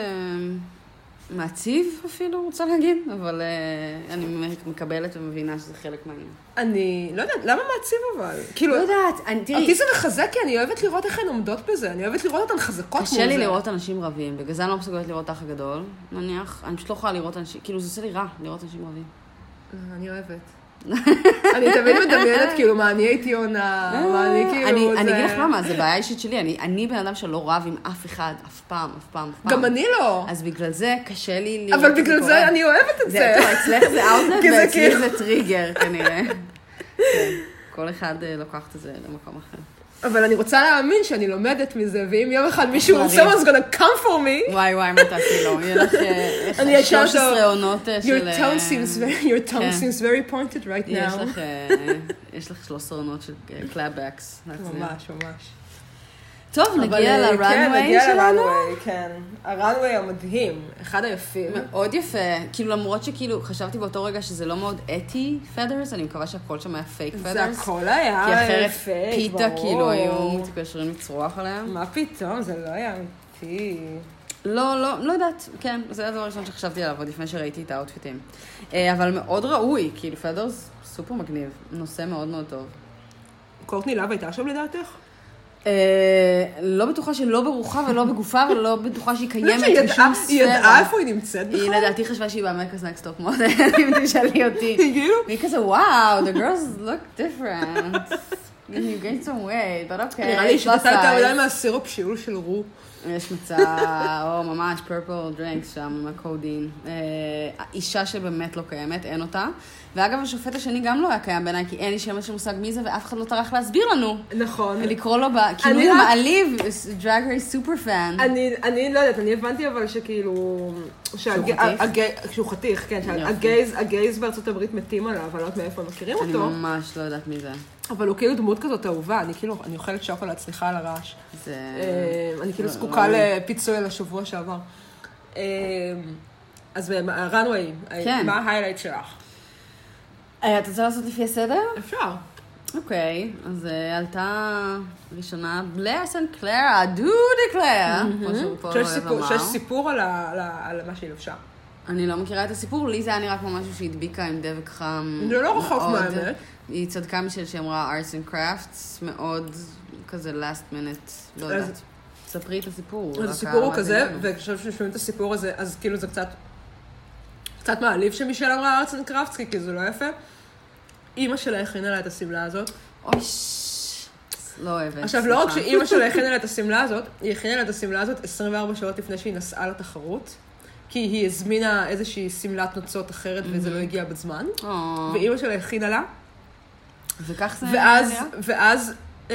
מעציב אפילו, רוצה להגיד, אבל אה, אני מקבלת ומבינה שזה חלק מהעניין. אני לא יודעת, למה מעציב אבל? כאילו, לא יודעת, אני- תראי, אותי זה מחזק, כי אני אוהבת לראות איך הן עומדות בזה, אני אוהבת לראות אותן חזקות מול זה. קשה לי לראות אנשים רבים, בגלל זה אני לא מסוגלת לראות אח הגדול, נניח. אני פשוט לא יכולה לראות אנשים, כאילו זה עושה לי רע לראות אנשים רבים. אה, אני אוהבת. אני תמיד מדמיינת, כאילו, מה, אני הייתי עונה, מה, אני כאילו, אני אגיד לך למה, זה בעיה אישית שלי, אני- בן אדם שלא רב עם אף אחד, אף פעם, אף פעם, אף פעם. גם אני לא. אז בגלל זה קשה לי לראות אבל בגלל. זה אני אוהבת את זה, זה. אצלך זה אאוטלט ואצלי כאילו- זה טריגר כנראה. כן, כל אחד אה, לוקחת את זה למקום אחר. אבל אני רוצה להאמין שאני לומדת מזה, ואם יום אחד מישהו, someone's gonna come for me, וואי וואי, תעשי לו? יהיה לך אה, איך- אני ישר 13 עונות אה, של... your אה, tone seems very, your tone כן. seems very pointed right יש now. לך, אה, יש לך 13 עונות של callbacks. ממש, ממש. טוב, נגיע אה, כן, לרנוויי נגיע שלנו. ל runway, כן. ה runway המדהים, אחד היפים. מאוד יפה. כאילו, למרות שכאילו, חשבתי באותו רגע שזה לא מאוד אתי feathers, אני מקווה שהכל שם היה פייק זה feathers. הכל היה כי אחרת fake, PETA, ברור. כאילו, היו מתקשרים לצרוח עליהם. מה פתאום, זה לא היה אמיתי. לא, לא, לא יודעת, כן, זה הדבר הראשון שחשבתי עליו עוד לפני שראיתי את האוטפיטים. אה, אבל מאוד ראוי, כאילו, feathers סופר מגניב, נושא מאוד מאוד טוב. קורטני לאב הייתה שם לדעתך? אה, לא בטוחה שלא ברוחה ולא בגופה ולא בטוחה שהיא חושבת קיימת שהיא בשום ידעה- היא ידעה ספירה. איפה היא נמצאת היא בכלל? לדעתי חשבה שהיא next top model, אם תשאלי אותי. כאילו? והיא כזה, וואו, the girls look different. you gained some weight, but okay. נראה לי שתתה יותר size." מדי מהסירופ שיעול של רו. יש מצב, או ממש purple drinks שם עם הקודין. אה, אישה שבאמת לא קיימת, אין אותה. ואגב, השופט השני גם לא היה קיים בעיניי, כי אין לי שמץ של מושג מי זה, ואף אחד לא טרח להסביר לנו. נכון. לקרוא לו, ב- כאילו אני רק- מעליב, Drag Race super fan. אני, אני לא יודעת, אני הבנתי אבל שכאילו... שהוא חתיך, כן. שה gays ה gays בארצות הברית מתים עליו, אני לא יודעת מאיפה הם מכירים אני אותו, ממש לא יודעת מי זה. אבל הוא כאילו דמות כזאת אהובה, אני כאילו, אני אוכלת שוקולד, סליחה על הרעש. זה... אה, אני כאילו לא, זקוקה. לפיצוי על השבוע שעבר. אה, אז runway, כן. מה ה highlight שלך? אה, את רוצה לעשות לפי הסדר? אפשר. אוקיי, אז אה, עלתה ראשונה בלר סנקלר, הדו דקלר, כמו שיש סיפור- על מה שהיא לבשה. אני לא מכירה את הסיפור, לי זה היה נראה כמו משהו שהדביקה עם דבק חם. זה לא רחוק. מהאמת. היא צדקה משל שהיא אמרה arts and crafts, מאוד כזה last minute, לא יודעת. ספרי את הסיפור. אז הסיפור הוא כזה. וכשאנחנו שומעים את הסיפור הזה, אז כאילו זה קצת... קצת מעליב שמישל אמרה ארץ אנד קרפטסקי, כי זה לא יפה. אימא שלה הכינה לה את השמלה הזאת. אוי, לא אוהבת. עכשיו, לא רק. שאימא שלה הכינה לה את השמלה הזאת, היא הכינה לה את השמלה הזאת 24 שעות לפני שהיא נסעה לתחרות. כי היא הזמינה איזושהי שמלת נוצות אחרת וזה לא הגיע בזמן. או, ואימא שלה הכינה לה, וכך זה ואז? ואז אמ,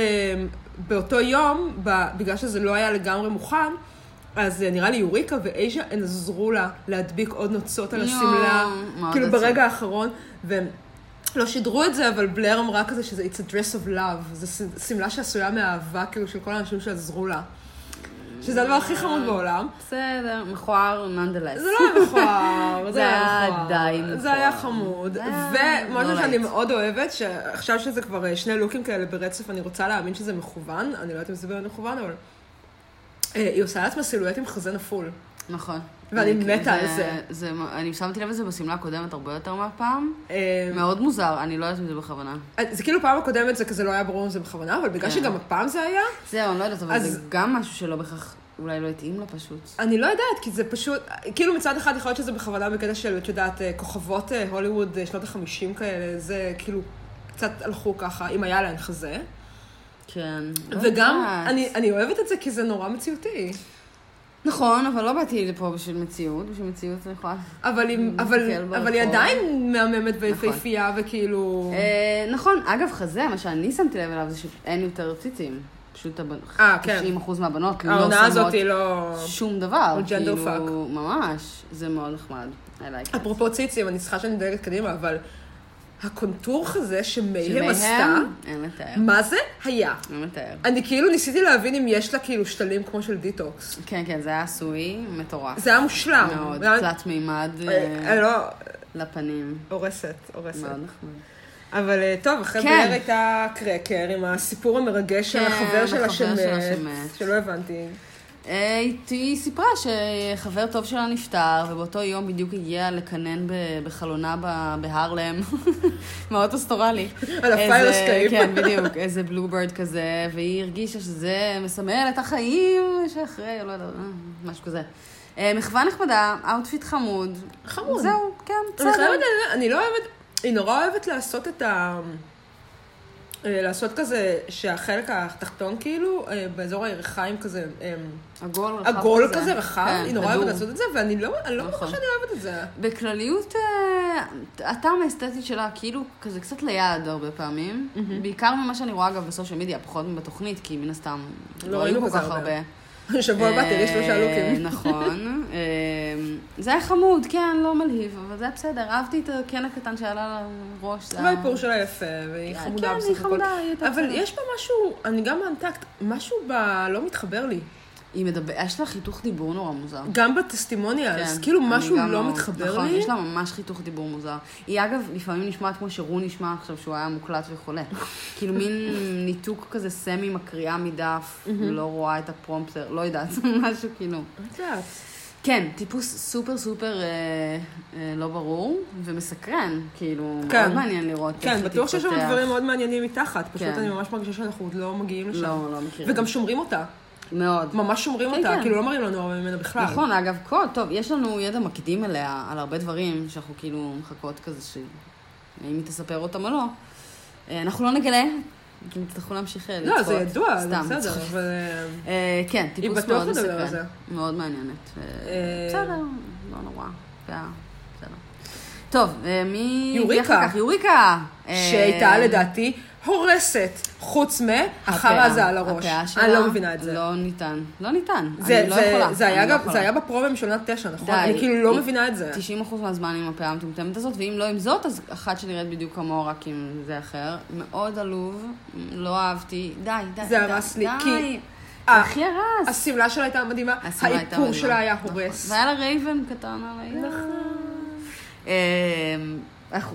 באותו יום, בגלל שזה לא היה לגמרי מוכן, אז אה, נראה לי יוריקה ואייז'ה, הן עזרו לה להדביק עוד נוצות על השמלה, כאילו. ברגע האחרון, והם לא שידרו את זה, אבל בלר אמרה כזה שזה it's a dress of love, זו שמלה שעשויה מאהבה, כאילו, של כל האנשים שעזרו לה. שזה הדבר הכי חמוד בעולם. בסדר, מכוער נונדלס. זה לא היה מכוער, זה היה מכוער. זה היה מכוער. חמוד. זה היה ומשהו לא שאני. מאוד אוהבת, שעכשיו שזה כבר אה, שני לוקים כאלה ברצף, אני רוצה להאמין שזה מכוון, אני לא יודעת אם זה באמת מכוון, אבל... אה, היא עושה לעצמה סילואט עם חזה נפול. נכון. ואני אני- מתה על זה. זה. אני שמתי לב לזה בשמלה הקודמת הרבה יותר מהפעם. אה, מאוד מוזר, אני לא יודעת אם זה בכוונה. זה כאילו פעם הקודמת זה כזה לא היה ברור אם זה בכוונה, אבל בגלל כן. שגם הפעם זה היה, זהו, אני לא יודעת, אבל אז- זה גם משהו שלא בהכרח, אולי לא התאים לה פשוט. אני לא יודעת, כי זה פשוט, כאילו מצד אחד יכול להיות שזה בכוונה בקטע של, את יודעת, אה, כוכבות אה, הוליווד אה, שנות החמישים כאלה, זה כאילו קצת הלכו ככה, אם היה להן חזה. כן. לא וגם, יודעת. אני, אני אוהבת את זה כי זה נורא מציאותי. נכון, אבל לא באתי לפה בשביל מציאות, בשביל מציאות אני יכולה... אבל היא, אבל. אבל היא עדיין מהממת ויפהפייה, וכאילו... אה, נכון, אגב, חזה, מה שאני שמתי לב אליו זה שאין יותר ציצים. פשוט הבנ- אה, כן. 90% מהבנות לא הזאת שמות לא... שום דבר. הוא gender כאילו, fuck. ממש, זה מאוד נחמד. אפרופו ציצים, אני צריכה שאני מדלגת קדימה, אבל הקונטור הזה שמייהם עשתה, אין לתאר. מה זה היה? אין לתאר. אני כאילו ניסיתי להבין אם יש לה כאילו שתלים כמו של דיטוקס. כן, כן, זה היה עשוי, מטורף. זה היה מושלם. מאוד, היה- תלת מימד אה, אה, אה, לא, לפנים. הורסת, הורסת. מאוד נחמד. אבל אה, טוב, אחרי כן. בלר הייתה קרקר עם הסיפור המרגש של כן, שלה החבר שלה שמת. שלא הבנתי. אה, היא סיפרה שחבר טוב שלה נפטר, ובאותו יום בדיוק הגיע לקנן בחלונה בהרלם, מאוד פסטורלי. על ה fire escape. כן, בדיוק, איזה bluebird כזה, והיא הרגישה שזה מסמל את החיים שאחרי, לא יודעת, אה, משהו כזה. אה, מחווה נחמדה, outfit חמוד. חמוד. זהו, כן, אני בסדר. אני לא אוהבת, היא נורא אוהבת לעשות את ה... אה, לעשות כזה שהחלק התחתון כאילו, אה, באזור הירכיים כזה, אה, עגול רחב עגול כזה רחב, כן, היא נורא אוהבת. לעשות את זה, ואני לא אני לא נכון. בטוחה שאני אוהבת את זה. בכלליות, הטעם האסתטי שלה כאילו כזה קצת ליד הרבה פעמים. בעיקר ממה שאני רואה אגב בסושיאל מדיה, פחות מבתוכנית, כי מן הסתם לא ראינו כל כזה כך הרבה. הרבה. שבוע הבא תראי שלושה אה, לוקים. נכון. אה, זה היה חמוד, כן, לא מלהיב, אבל זה היה בסדר. אהבתי את הקן הקטן שהיה לה לראש. זה והאיפור שלה יפה, והיא כן, חמודה היא בסך הכל. חמודה, היא הייתה אבל. יש בה משהו, אני גם ב Untucked, משהו ב... לא מתחבר לי. היא מדבר, יש לה חיתוך דיבור נורא מוזר. גם ב testimonials, כן, כאילו אני משהו גם לא מתחבר נכון, לי. יש לה ממש חיתוך דיבור מוזר. היא אגב, לפעמים נשמעת כמו שרו נשמע עכשיו שהוא היה מוקלט וחולה. כאילו מין ניתוק כזה סמי מקריאה מדף, לא רואה את הפרומפטר, לא יודעת, משהו כאילו. כן, טיפוס סופר סופר אה, אה, לא ברור ומסקרן, כאילו, כן. מאוד מעניין לראות איך כן, היא בטוח שיש שם תתפתח. דברים מאוד מעניינים מתחת, פשוט כן. אני ממש מרגישה שאנחנו עוד לא מגיעים לשם. לא, לא מכירים. וגם שומרים אותה, מאוד. ממש שומרים כן, אותה, כן. כאילו לא מראים לנו הרבה ממנה בכלל. נכון, אגב, כל, טוב, יש לנו ידע מקדים עליה, על הרבה דברים, שאנחנו כאילו מחכות כזה, ש... אם היא תספר אותם או לא. אה, אנחנו לא נגלה, אתם תצטרכו להמשיך אה, לצפות. לא, זה ידוע, זה בסדר. אבל... אה, כן, היא טיפוס בטוח מאוד תדבר על מסקרן. זה. מאוד מעניינת. בסדר, לא נורא. בסדר. טוב, מי... יוריקה. יוריקה! שהייתה לדעתי הורסת, חוץ מהחרא. הזה על הראש. הפאה שלה אני לא מבינה את זה. לא ניתן. לא ניתן. זה, אני לא זה, יכולה. זה, היה לא יכולה. זה היה בפרומים של עונת תשע, נכון? די. אני כאילו לא מבינה את זה. 90% מהזמן עם הפאה המטומטמת הזאת, ואם לא עם זאת, אז אחת שנראית בדיוק כמוה, רק עם זה אחר. מאוד עלוב, לא אהבתי. די, די. זה הרס לי. כי- זה הכי הרס. השמלה שלה הייתה מדהימה, האיפור. שלה היה נכון. הורס. והיה לה raven קטן על היד. נכון.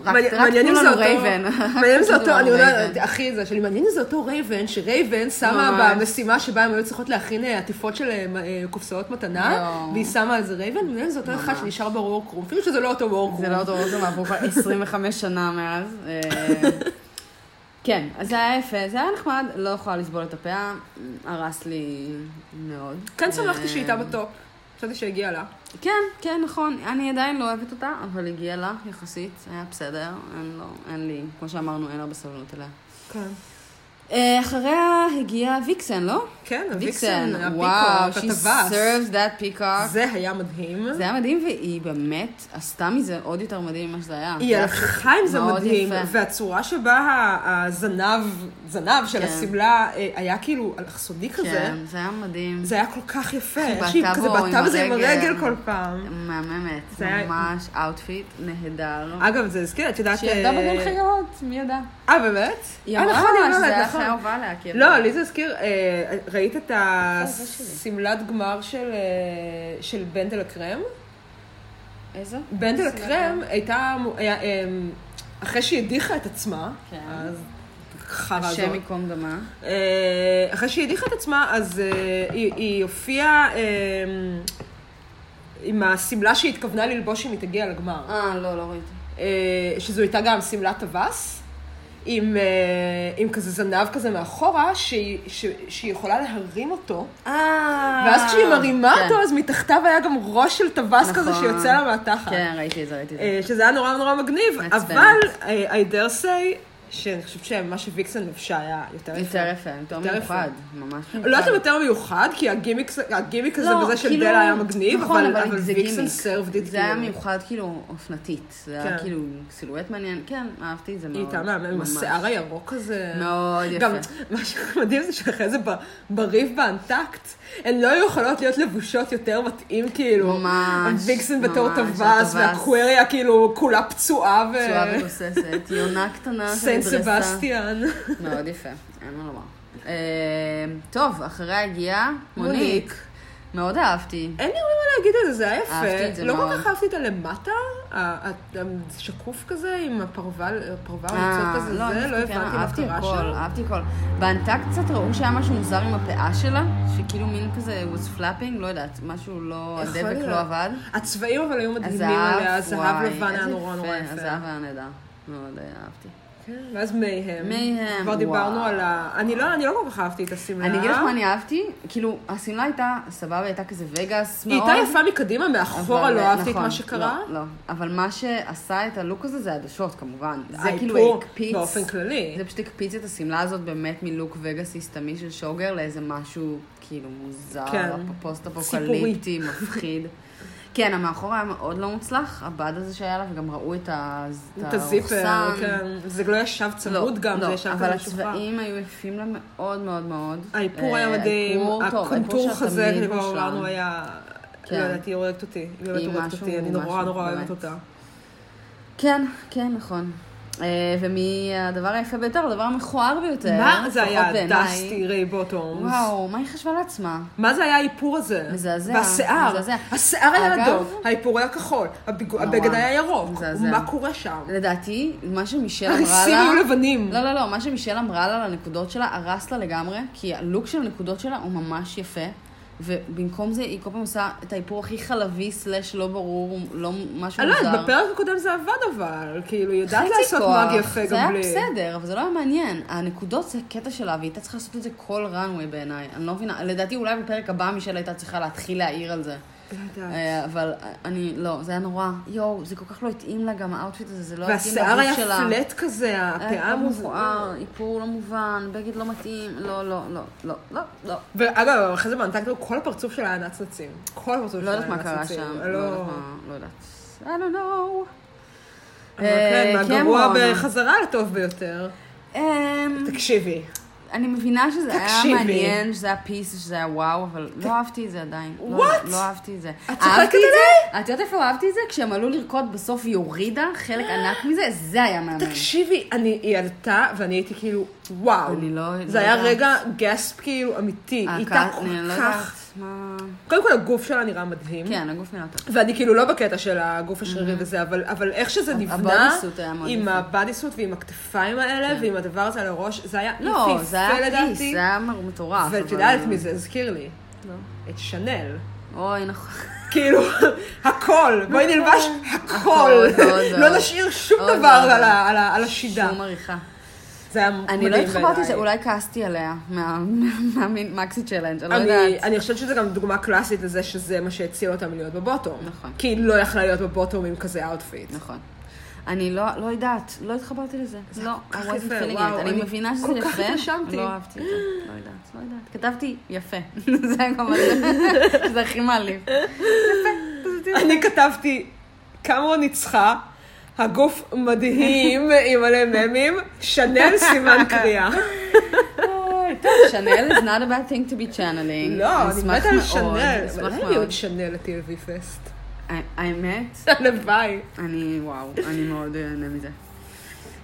מעניין- אם זה אותו, raven. מעניין אם זה אותו, אני יודעת, raven. הכי זה, שלי מעניין אם זה אותו raven, שרייבן שמה. במשימה שבה הם היו צריכות להכין אה, עטיפות של אה, אה, קופסאות מתנה, לא. והיא שמה על זה raven, מעניין אם זה אותו אחד. שנשאר ב workroom, אפילו שזה לא אותו workroom. זה לא אותו room, עברו כבר 25 שנה מאז. כן, אז זה היה יפה, זה היה נחמד, לא יכולה לסבול את הפאה, הרס לי מאוד. כן שמחתי שהיא הייתה בטופ, חשבתי שהגיעה לה. כן, כן, נכון. אני עדיין לא אוהבת אותה, אבל הגיעה לה יחסית, היה בסדר. אין, לא, אין לי, כמו שאמרנו, אין הרבה סבלנות אליה. כן. אה, אחריה הגיעה ויקסן, לא? כן, ויקסן, וואו, she serves that peacock. זה היה מדהים. זה היה מדהים, והיא באמת עשתה מזה עוד יותר מדהים ממה שזה היה. היא הלכה עם זה מדהים, יפה. והצורה שבה הזנב, זנב של כן. השמלה אה, היה כאילו אלכסוני כזה, כן, זה היה מדהים. זה היה כל כך יפה. שהיא כזה בעטה בזה עם הרגל. כל פעם. מהממת, ממש outfit נהדר. אגב, זה הזכיר, את יודעת... שהיא ילדה אה, בגן חיות, מי ידע? אה, באמת? היא אמרה נכון, היא שזה אמרה, היה אהובה עליה, כי... לא, לי זה הזכיר, אה, ראית את זה. השמלת גמר של, אה, של בנדל הקרם? איזה? בנדל הקרם הייתה, היה, אה, אחרי שהיא הדיחה את עצמה, כן. אז חרא הזאת. השם ייקום דמה. אחרי שהיא הדיחה את עצמה, אז היא, היא הופיעה אה, עם השמלה שהיא התכוונה ללבוש אם היא תגיע לגמר. אה, לא, לא ראיתי. שזו הייתה גם שמלת טווס, עם, אה, עם כזה זנב כזה מאחורה, שהיא, ש, שהיא יכולה להרים אותו, אה... ואז כשהיא מרימה כן. אותו, אז מתחתיו היה גם ראש של טווס כזה נכון. שיוצא לה מהתחת. כן, ראיתי את זה, ראיתי את זה. אה, שזה היה נורא נורא מגניב. אבל אה, I dare say, שאני חושבת שמה שוויקסן לבשה היה יותר יפה. יותר יפה, יותר מיוחד. ממש לא יודעת אם יותר מיוחד, כי הגימיק, הזה לא, בזה של כאילו- דלה היה מגניב, נכון, אבל, זה ויקסן. סרבד את זה היה כאילו. מיוחד כאילו אופנתית. זה היה כן. כאילו סילואט מעניין. כן, אהבתי את זה מאוד. היא הייתה מהמם, עם. השיער הירוק הזה. מאוד יפה. גם מה שמדהים זה שאחרי זה בריב באנטקט, הן לא יכולות להיות לבושות יותר מתאים, כאילו. ממש, ויקסן בתור טווס. והקוויריה כאילו כולה פצועה. פצועה וגוססת, יונה קטנה. סבסטיאן. מאוד יפה, אין מה לומר. אה, טוב, אחריה הגיעה מוניק. מאוד אהבתי. אין לי הרבה מה להגיד על זה, זה היה אהבתי את יפה. זה לא מאוד. כל כך אהבתי את הלמטה, השקוף כזה עם הפרווה, הפרווה אה, המצוק הזה, לא, זה, לא הבנתי מה אהבתי קרה הכל, שם. אהבתי הכל. באנטק קצת ראו שהיה משהו מוזר עם הפאה שלה, שכאילו מין כזה was flapping, לא יודעת, משהו לא, הדבק. לא עבד. הצבעים אבל היו מדהימים עליה, הזהב לבן היה נורא נורא יפה. הזהב היה נהדר, מאוד אה, אהבתי. כן, ואז מייהם. מייהם, כבר דיברנו וואו. על ה... אני לא אני לא כל כך אהבתי את השמלה. אני אגיד לך מה אני אהבתי, כאילו, השמלה הייתה סבבה, הייתה כזה וגאס היא מאוד. הייתה יפה מקדימה, מאחורה אבל, לא אהבתי את נכון, מה שקרה. לא, לא. אבל מה שעשה את הלוק הזה זה עדשות, כמובן. זה האיפור כאילו הקפיץ. באופן כללי. זה פשוט הקפיץ את השמלה הזאת באמת מלוק וגאסי סתמי של showgirl לאיזה משהו כאילו מוזר, כן. פוסט אפוקליפטי, מפחיד. כן, המאחור היה מאוד לא מוצלח, הבד הזה שהיה לה, וגם ראו את ה- את ה zipper. כן. זה לא ישב צמוד גם, לא, זה ישב אבל כזה משוחרר. הצבעים היו יפים לה מאוד מאוד מאוד. האיפור היה אה, מדהים, האיפור, טוב, הקונטור תמיד כבר. אמרנו, היה... כן. לא יודעת, היא הורגת אותי. היא באמת הורגת אותי, אני נורא נורא אוהבת. אותה. כן, כן, נכון. אה, ומהדבר היפה ביותר, הדבר המכוער ביותר, מה זה היה. דסטי ריי בוטומס? וואו, מה היא חשבה לעצמה? מה זה היה האיפור הזה? מזעזע, והשיער. מזעזע. השיער היה אדום, האיפור היה כחול. הבגד היה ירוק. מזעזע. מה קורה שם? לדעתי, מה שמישל אמרה הריסים לה... היו לבנים. לא, לא, לא, מה שמישל אמרה לה לנקודות שלה, הרס לה לגמרי, כי הלוק של הנקודות שלה הוא ממש יפה, ובמקום זה היא כל פעם עושה את האיפור הכי חלבי slash לא ברור, לא משהו אני לא מוזר. יודעת, בפרק הקודם זה עבד אבל, כאילו, היא יודעת לעשות. mug יפה זה גם היה בלי. בסדר, אבל זה לא היה מעניין. הנקודות זה הקטע שלה, והיא הייתה צריכה לעשות את זה כל runway בעיניי. אני לא מבינה, לדעתי אולי בפרק הבא מישל הייתה צריכה להתחיל להעיר על זה. לא. אה, אבל אני, לא, זה היה נורא. יואו, זה כל כך לא התאים לה גם ה outfit הזה, זה לא התאים והשיער לגוף היה שלה. flat כזה, היה הפאה מוזרה. מכוער, איפור לא מובן, בגד לא מתאים, לא, לא, לא, לא, לא, לא. ואגב, אחרי זה באנטקטו, כל הפרצוף שלה היה נצנצים. כל הפרצוף לא שלה יודעת היה מה קרה נצנצים. שם, לא... לא יודעת מה, לא יודעת. I don't know. אבל כן, אה, מהגרוע קמרון. בחזרה לטוב ביותר. אמ, תקשיבי. אני מבינה שזה היה תקשיבי. מעניין, שזה היה פיס, שזה היה וואו, אבל לא אהבתי את זה עדיין. לא- What? לא אהבתי את זה. את צוחקת אהבתי את יודעת איפה אהבתי את זה? כשהם עלו לרקוד בסוף היא הורידה חלק ענק מזה, זה היה מהמם. תקשיבי, אני, היא עלתה, ואני הייתי כאילו, וואו. אני לא- זה לא היה יודעת. רגע גספ כאילו אמיתי. היא הייתה כל לא כך... מה... קודם כל הגוף שלה נראה מדהים. כן, הגוף נראה טוב. ואני כאילו לא בקטע של הגוף השרירי וזה, אבל, אבל איך שזה נבנה, עם יפה. הבדיסוט ועם הכתפיים האלה, כן. ועם הדבר הזה על הראש, זה היה לא, יפהפה זה היה פיס, לדעתי. זה היה מטורף. ואת אבל- יודעת מי זה הזכיר לי? לא. את שנל. אוי, נכון. כאילו, הכל, בואי נלבש הכל. לא. נשאיר שום דבר על ה- על השידה. שום עריכה. זה היה אני לא מדהים התחברתי לזה, בעיניי. אולי כעסתי עליה מה- מהמין מקסי צ'לנג', אני לא אני, יודעת. אני חושבת שזו גם דוגמה קלאסית לזה שזה מה שהציל אותה מלהיות ב bottom. נכון. כי היא לא יכלה להיות ב bottom עם כזה outfit. נכון. אני לא, לא יודעת, לא התחברתי לזה. זה לא, I wasn't יפה, feeling it. אני אני מבינה שזה כל כך יפה, התרשמתי. לא אהבתי את זה. לא יודעת, לא יודעת. כתבתי יפה. זה גם מה זה הכי מעליב. אני כתבתי כמה ניצחה, הגוף מדהים עם מלא ממים, שנל סימן קריאה. טוב, שנל is not a bad thing to be channeling. לא, אני מתה על שנל. אשמח אולי מאוד. להיות שנל לטילבי פסט. האמת, הלוואי. אני, וואו, אני מאוד אהנה מזה.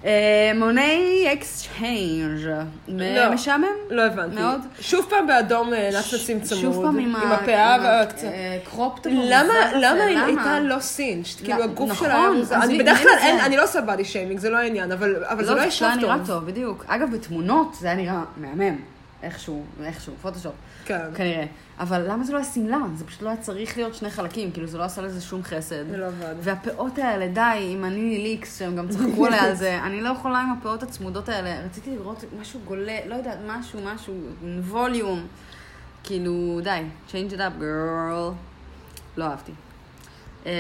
אה, מוני אקסצ'יינג' לא. משעמם? לא הבנתי. מאוד. שוב פעם באדום נצנצים צמוד. שוב פעם עם הפאה והקצת. אה, למה, היא? הייתה לא cinched? כאילו הגוף נכון, שלה היה מוזר. אני בדרך כלל, זה? אני לא עושה body shaming, זה לא העניין, אבל זה לא זה ישב היה נראה טוב. טוב, בדיוק. אגב, בתמונות זה היה נראה מהמם. איכשהו, איכשהו, פוטושופ. כן. כנראה. אבל למה זה לא היה שמלה? זה פשוט לא היה צריך להיות שני חלקים, כאילו זה לא עשה לזה שום חסד. זה לא עבד. והפאות האלה, די, עם הניני ליקס, שהם גם צחקו עליה על זה. אני לא יכולה עם הפאות הצמודות האלה. רציתי לראות משהו גולה, לא יודעת, משהו, משהו, ווליום. כאילו, די, change it up, girl. לא אהבתי. אמ,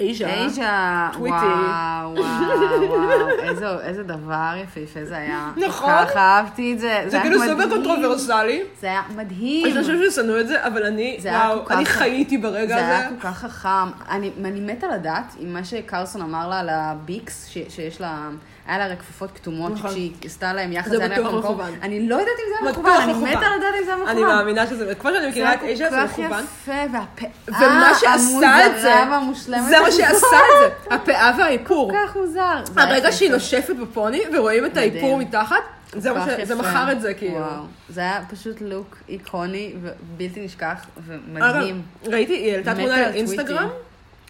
אייז'ה. אייז'ה, טוויטי. וואו, וואו, וואו, איזה- איזה דבר יפהפה זה היה. נכון. כל כך אהבתי את זה. זה כאילו סופר. קונטרוברסלי. זה היה מדהים. אני חושבת ששנאו את זה, אבל אני, וואו, אני חייתי ברגע זה היה הזה. כל כך חכם. אני, אני מתה לדעת אם מה שקרסון אמר לה על ה beaks, שיש לה, היה לה הרי כפפות כתומות, נכון. שכשהיא עשתה להם יחד, זה זה היה מכוון. אני לא יודעת אם זה היה בטוח מכוון, אני. מתה לדעת אם זה היה מכוון. אני מאמינה שזה, כמו שאני זה מכירה היה את כל זה כך מכוון. יפה, והפאה ומה שעשה את זה, המוזרה והמושלמת. זה מה שעשה את זה, הפאה והאיפור. כל כך מוזר. זה היה הרגע שהיא יפה. נושפת בפוני ורואים את. האיפור מתחת, זה מה כל כך ש... זה יפה. מכר את זה כאילו. וואו. זה היה פשוט לוק איקוני ובלתי נשכח ומדהים. ראיתי, היא העלתה תמונה על לאינסטגרם, טוויטים.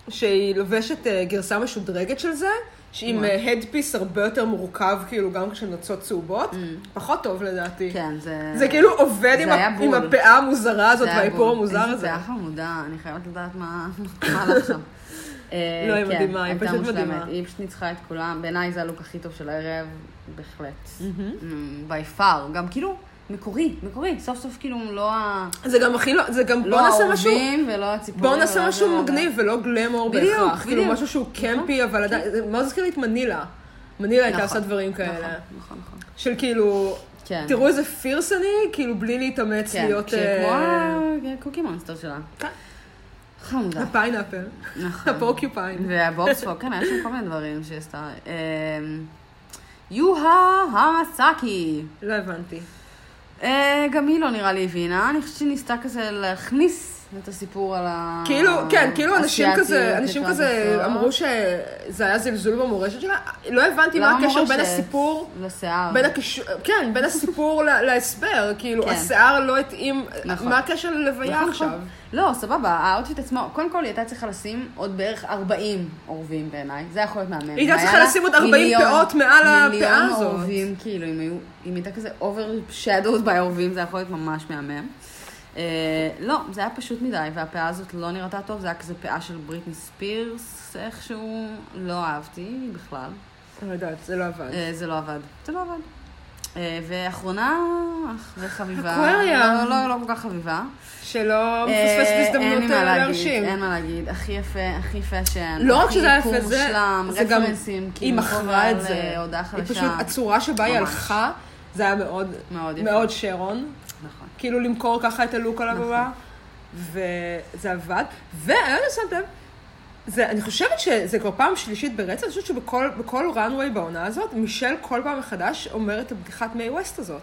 שהיא לובשת אה, גרסה משודרגת של זה, שעם. הדפיס הרבה יותר מורכב, כאילו, גם כשנוצות צהובות. פחות טוב לדעתי. Mm. כן, זה... זה כאילו עובד זה עם עם. הפאה המוזרה הזאת והאיפור. המוזר הזה. איזה פאה חמודה, אני חייבת לדעת מה הלך שם. אה, לא, היא כן, מדהימה, היא פשוט. מדהימה. היא פשוט ניצחה את כולם, בעיניי זה הלוק הכי טוב של הערב, בהחלט. בי פאר, גם כאילו מקורי, מקורי, סוף סוף כאילו לא ה... זה גם הכי לא, זה גם, בוא לא נעשה משהו, האהובים ולא הציפורים. בוא נעשה ולא משהו זה, מגניב ולא glamour בדיוק, בהכרח. כאילו בדיוק. משהו שהוא קמפי, אבל עדיין, זה מאוד מזכיר לי את מנילה. מנילה הייתה נכון, עושה דברים נכון, כאלה. נכון, נכון. של כאילו, כן. תראו איזה fierce אני, כאילו בלי להתאמץ כן, להיות... כמו אה, ה Cookie Monster שלה. כן. חמודה. ה pineapple, נכון. ה porcupine. והבובספוג, כן, היה שם כל מיני דברים שהיא עשתה. אמ, יוהה המסאקי. לא הבנתי. אה, גם היא לא נראה לי הבינה, אני חושבת שהיא ניסתה כזה להכניס את הסיפור על ה... כאילו, כן, כאילו אנשים כזה, אנשים כזה. אמרו שזה היה זלזול במורשת שלה. לא הבנתי לא מה הקשר בין הסיפור, לשיער. בין הקישור, כן, בין הסיפור להסבר. כאילו, כן. השיער לא התאים, נכון. מה הקשר ללוויה נכון, עכשיו? נכון. לא, סבבה, ה outfit עצמו, קודם כל היא הייתה צריכה לשים עוד בערך 40 עורבים בעיניי, זה יכול להיות מהמם. היא הייתה צריכה לשים עוד 40 מיליון- פאות מעל הפאה מיליון הזאת. עורבים, כאילו, אם היו, אם הייתה כזה אובר שדוד בעורבים, זה יכול להיות ממש מהמם. אה, לא, זה היה פשוט מדי, והפאה הזאת לא נראתה טוב, זה היה כזה פאה של בריטני ספירס, איכשהו, לא אהבתי בכלל. אני לא יודעת, זה לא עבד. אה, זה לא עבד. זה לא עבד. אה, ואחרונה, אך, וחביבה. אקווריה. לא, לא, לא כל כך חביבה. שלא מפספס אין הזדמנות לי מה להגיד, להרשים. אין מה להגיד. הכי יפה, הכי fashion. לא רק שזה היה יפה, זה- זה גם- היא כאילו, מכרה את זה. היא. פשוט, הצורה שבה היא. הלכה, זה היה מאוד, יפה. מאוד שרון. נכון. כאילו למכור ככה את הלוק על הבמה, וזה עבד. והיום אני שמת לב, זה, אני חושבת שזה כבר פעם שלישית ברצף, אני חושבת שבכל בכל runway בעונה הזאת, מישל כל פעם מחדש אומר את הבדיחת מיי ווסט הזאת.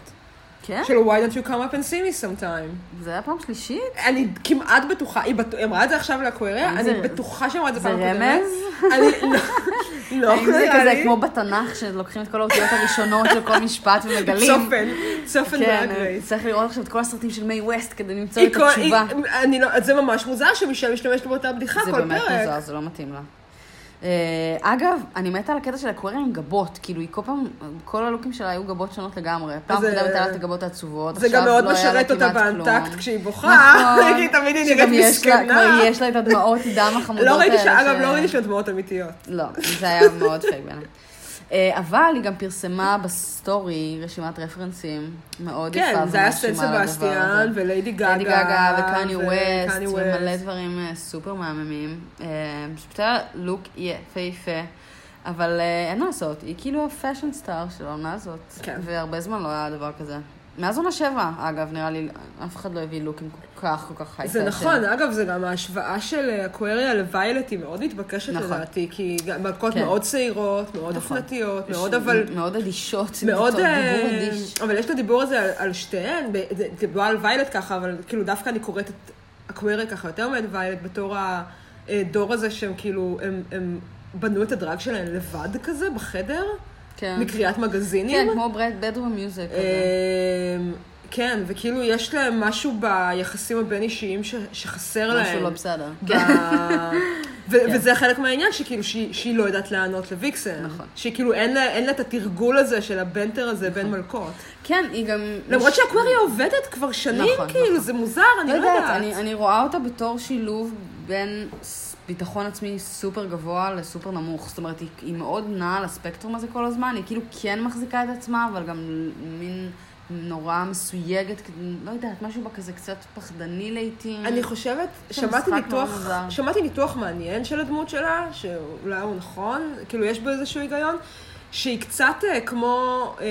כן? של why don't you come up and see me sometime. זה היה פעם שלישית? אני כמעט בטוחה, היא היא אמרה את זה עכשיו לאקווריה, האם אני זה- בטוחה שהיא אמרה את זה זה פעם קודמת. רמז? אני לא, לא, זה כזה לי. כמו בתנ"ך, שלוקחים את כל האותיות הראשונות של כל משפט ומגלים? צופן, צופן כן, באגרייס. צריך לראות עכשיו את כל הסרטים של מיי ווסט כדי למצוא את התשובה. היא- אני לא, זה ממש מוזר שמישל משתמשת באותה בדיחה זה כל באמת פרק. מוזר, זה לא מתאים לה. אה, אגב, אני מתה על הקטע של אקווריה עם גבות, כאילו היא כל פעם, כל הלוקים שלה היו גבות שונות לגמרי. פעם זה- קודמת היה לה את הגבות העצובות, זה גם מאוד לא משרת אותה באנטקט. כשהיא בוכה, נכון, כי תמיד היא נראית מסכנה. כבר יש לה את הדמעות דם החמודות לא האלה. ראיתי שאגב, ש- לא ראיתי שהן דמעות אמיתיות. לא, זה היה מאוד פייק בעיניי. אה, אבל היא גם פרסמה בסטורי רשימת רפרנסים מאוד יפה כן, זה היה לדבר סבסטיאן. וליידי גגה. ליידי גגה וקניה ווסט, ומלא. דברים אה, סופר מהממים. אה, פשוט היה לוק יפהפה, אבל אין מה לעשות, היא כאילו ה fashion star של העונה הזאת. כן. והרבה זמן לא היה דבר כזה. מאז עונה שבע, אגב, נראה לי, אף אחד לא הביא לוקים כל כך, כל כך היי זה. נכון, אגב, זה גם ההשוואה של אקווריה לוויילט היא מאוד מתבקשת נכון. לדעתי, כי מלכות כן. מאוד צעירות, מאוד נכון. אופנתיות, מאוד ש- אבל... מאוד אדישות, מאוד, דיבור אה, אדיש. אבל יש את הדיבור הזה על, על שתיהן, דיברו על ויילט ככה, אבל כאילו דווקא אני קוראת את אקווריה ככה יותר מאת ויילט בתור הדור הזה שהם כאילו, הם, הם בנו את הדרג שלהם לבד כזה בחדר, כן. מקריאת מגזינים. כן, כמו בדרום מיוזיק. אמ, כן, וכאילו יש להם משהו ביחסים הבין-אישיים ש- שחסר להם. משהו לא בסדר. ב... ו- וזה חלק מהעניין, שכאילו שהיא, שהיא לא יודעת לענות לוויקסן. נכון. שהיא כאילו אין לה, אין לה את התרגול הזה של הבנטר הזה בין מלכות. כן, היא גם... למרות שאקווריה עובדת כבר שנים, נכון, כאילו, נכון. זה מוזר, אני לא לא יודעת, יודעת. אני, אני רואה אותה בתור שילוב בין ביטחון עצמי סופר גבוה לסופר נמוך. זאת אומרת, היא, היא מאוד נעה על הספקטרום הזה כל הזמן, היא כאילו כן מחזיקה את עצמה, אבל גם מין נורא מסויגת, לא יודעת, משהו בה כזה קצת פחדני לעיתים. אני חושבת, שמעתי ניתוח. שמעתי ניתוח מעניין של הדמות שלה, שאולי הוא נכון, כאילו יש בו איזשהו היגיון, שהיא קצת אה, כמו... אה,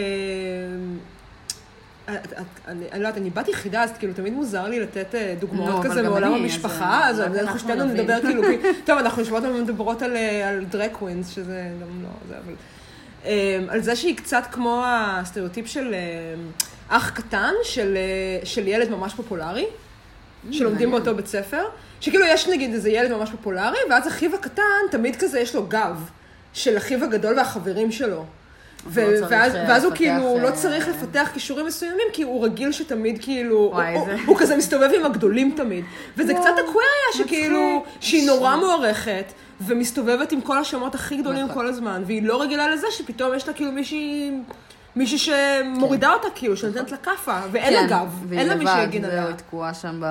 אני לא יודעת, אני בת יחידה, אז כאילו תמיד מוזר לי לתת אה, דוגמאות אבל כזה מעולם המשפחה, אז, אה, אנחנו שתינו. נדבר כאילו, טוב, אנחנו יושבות ומדברות על, אה, על דרק קווינס, שזה גם לא, זה אבל... אה, על זה שהיא קצת כמו הסטריאוטיפ של אה, אח קטן, של, אה, ילד ממש פופולרי, שלומדים מעניין. באותו בית ספר, שכאילו יש נגיד איזה ילד ממש פופולרי, ואז אחיו הקטן, תמיד כזה יש לו גב של אחיו הגדול והחברים שלו. ו- לא צריך, ואז, אה, ואז הוא כאילו לא אה, צריך לפתח כישורים מסוימים, כי הוא רגיל שתמיד כאילו, וואי, הוא, זה- הוא, הוא כזה מסתובב עם הגדולים תמיד. וזה וואו, קצת אקווריה שכאילו. שהיא נורא מוערכת, ומסתובבת עם כל השמות הכי גדולים נכון. כל הזמן, והיא לא רגילה לזה שפתאום יש לה כאילו מישהי... מישהי שמורידה אותה, כאילו, שנותנת לה כאפה, ואין לה גב, אין לה מי שיגן עליה. כן, והיא תקועה שם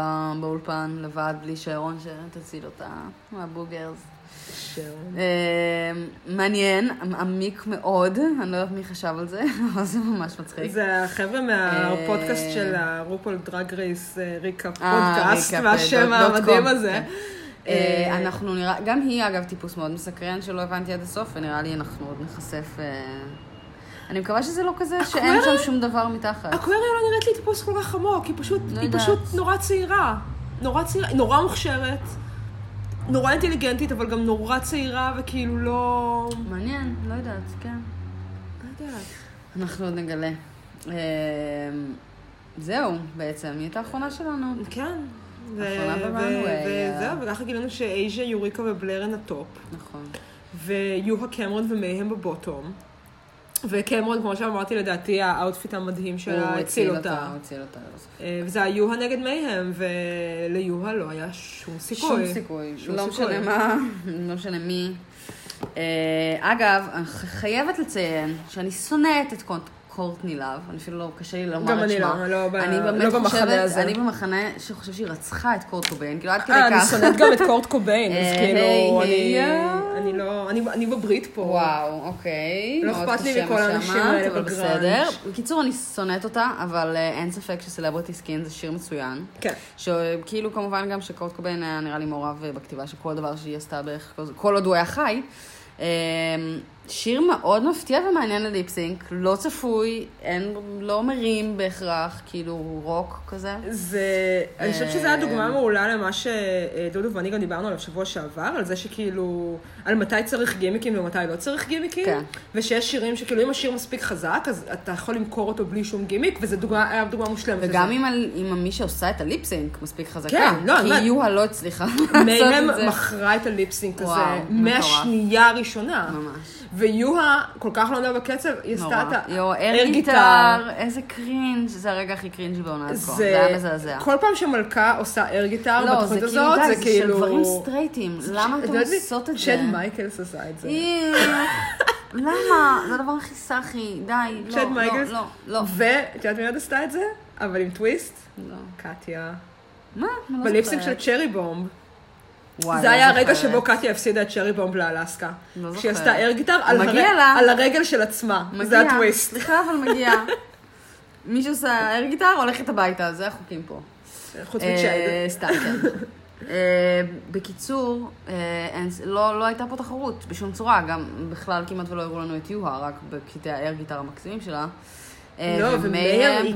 באולפן, לבד, בלי שערון שתציל אותה מה boogers. אה, מעניין, עמוק מאוד, אני לא יודעת מי חשב על זה, אבל זה ממש מצחיק. זה החבר'ה מהפודקאסט של ה RuPaul Drag Race Recap אה, פודקאסט, והשם המדהים הזה. כן. אה, אנחנו נראה, גם היא אגב טיפוס מאוד מסקרן שלא הבנתי עד הסוף, ונראה לי אנחנו עוד נחשף... אה, אני מקווה שזה לא כזה שאין? שם שום דבר מתחת. אקווריה לא נראית לי טיפוס כל כך עמוק, היא פשוט, לא נורא צעירה. נורא צעירה, נורא מוכשרת. נורא אינטליגנטית, אבל גם נורא צעירה, וכאילו לא... מעניין, לא יודעת, כן. לא יודעת. אנחנו עוד נגלה. אה, זהו, בעצם, היא הייתה האחרונה שלנו. כן. וזהו, וככה גילינו שאייז'ה, יוריקה ובלר הן ה top, נכון. ויוהה קמרון ומייהם ב bottom. וקמרון, כמו שאמרתי, לדעתי ה outfit המדהים שלה הוא הציל הוא אותה. הציל אותה. לא זוכרת. אה, וזה היה יוהה נגד מייהם, וליוהה לא היה שום סיכוי. שום סיכוי. שום לא סיכוי. משנה מה, לא משנה מי. אה, אגב, אני חייבת לציין שאני שונאת את קונט- קורטני לאב, אני אפילו לא, קשה לי לומר גם את אני שמה. לא, לא אני לא באמת במחנה הזה. אני במחנה שחושב שהיא רצחה את קורט קוביין, כאילו עד כדי אה, אני כך. שונאת גם את קורט קוביין, אז אה, כאילו, אני-. אני לא, אני- אני בברית פה. וואו, אוקיי. לא אכפת לי מכל האנשים האלה אבל ב grunge. בסדר. בקיצור, אני שונאת אותה, אבל אה, אין ספק ש Celebrity Skin זה שיר מצוין. כן. שכאילו כמובן גם שקורט קוביין היה נראה לי מעורב אה, בכתיבה של כל דבר שהיא עשתה בערך, כל- כל עוד הוא היה חי. אה, שיר מאוד מפתיע ומעניין ל lip sync, לא צפוי, אין, לא מרים בהכרח, כאילו רוק כזה. זה, אני חושבת שזו הייתה דוגמה מעולה למה שדודו ואני גם דיברנו עליו שבוע שעבר, על זה שכאילו, על מתי צריך גימיקים ומתי לא צריך גימיקים. כן. ושיש שירים שכאילו אם השיר מספיק חזק, אז אתה יכול למכור אותו בלי שום גימיק, וזו דוגמה, היה דוגמה מושלמת. וגם. אם, על- אם מי שעושה את ה lip sync מספיק חזקה. כן, לא, כי יוהה לא הצליחה לעשות את זה. מכרה את ה lip sync הזה מהשנייה הראשונה. ממש. ויוהה כל כך לא עונה בקצב, היא עשתה. את ה... יואו, air guitar, איזה cringe, זה הרגע הכי cringe בעונה כה. זה היה מזעזע. כל פעם שמלכה עושה air guitar לא, זה בתוכנית כאילו, הזאת, די, זה זה של כאילו... דברים סטרייטים. למה את אתם? עושות את זה? צ'אד מייקלס עשה את זה. למה? זה הדבר הכי סאחי, די, לא, צ'אד מייקלס. לא, לא, לא. ואת יודעת מי עוד עשתה את זה? אבל עם טוויסט? לא. קטיה. מה? לא ב lip sync של. Cherry Bomb. וואי, זה לא היה הרגע. שבו קטיה הפסידה את Cherry Bomb לאלסקה. לא כשהיא זוכרת. עשתה air guitar על הר- לה. על הרגל של עצמה. מגיע. זה הטוויסט. סליחה, אבל מגיע. מישהו עושה air guitar, הולכת הביתה, זה החוקים פה. חוץ אה, מצ'אד. סתם, כן. אה, בקיצור, אה, לא לא הייתה פה תחרות בשום צורה, גם בכלל כמעט ולא הראו לנו את יוהה, רק בקטעי ה air guitar המקסימים שלה. אה, לא, ומייהם היא-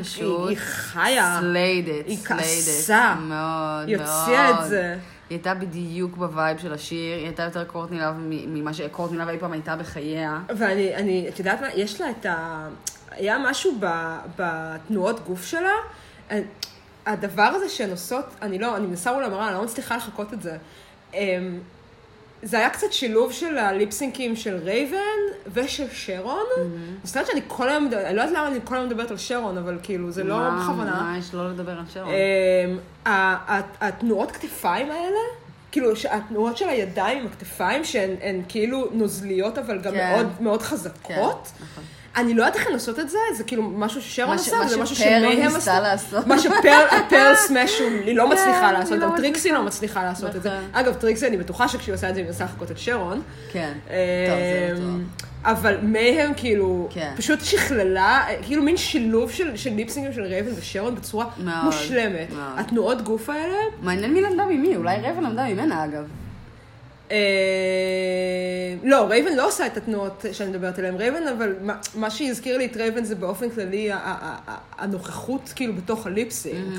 היא חיה. slayed, היא slayed. כעסה. מאוד, היא מאוד. הוציאה את זה. היא הייתה בדיוק ב vibe של השיר, היא הייתה יותר קורטני לאב ממה שקורטני לאב אי פעם הייתה בחייה. ואני, אני, את יודעת מה, יש לה את ה... היה משהו ב, בתנועות גוף שלה, הדבר הזה שהן עושות, אני לא, אני מנסה מול המראה, אני לא מצליחה לחקות את זה. אמ, זה היה קצת שילוב של הליפסינקים של רייבן ושל שרון. אני חושבת שאני כל היום, אני לא יודעת למה אני כל היום מדברת על שרון, אבל כאילו, זה לא מה- בכוונה. מה יש לא לדבר על שרון? אמ, ה- ה- התנועות כתפיים האלה, כאילו, התנועות של הידיים עם הכתפיים, שהן הן כאילו נוזליות, אבל גם כן. מאוד מאוד כן, חזקות. נכון. אני לא יודעת איך הן עושות את זה, זה כאילו משהו ששרון מה וזה משהו שפרל שמהם ניסתה עשתה. לעשות. מה שפרל סמאש היא לא מצליחה כן, לעשות, היא לא גם טריקסי. לא מצליחה לעשות את זה. נכון. אגב, טריקסי, אני בטוחה שכשהיא עושה את זה, היא מנסה לחכות את שרון. כן. טוב, זה לא אמ, טוב. אבל מהם כאילו, כן. פשוט שכללה, כאילו מין שילוב של, של ליפסינגים של רייבן ושרון בצורה מאוד, מושלמת. מאוד. התנועות גוף האלה, מעניין מי למדה ממי, אולי רבן למדה ממנה אגב. אה, לא, רייבן לא עושה את התנועות שאני מדברת עליהן. רייבן, אבל מה, שהזכיר לי את רייבן זה באופן כללי הנוכחות כאילו בתוך ה lip sync.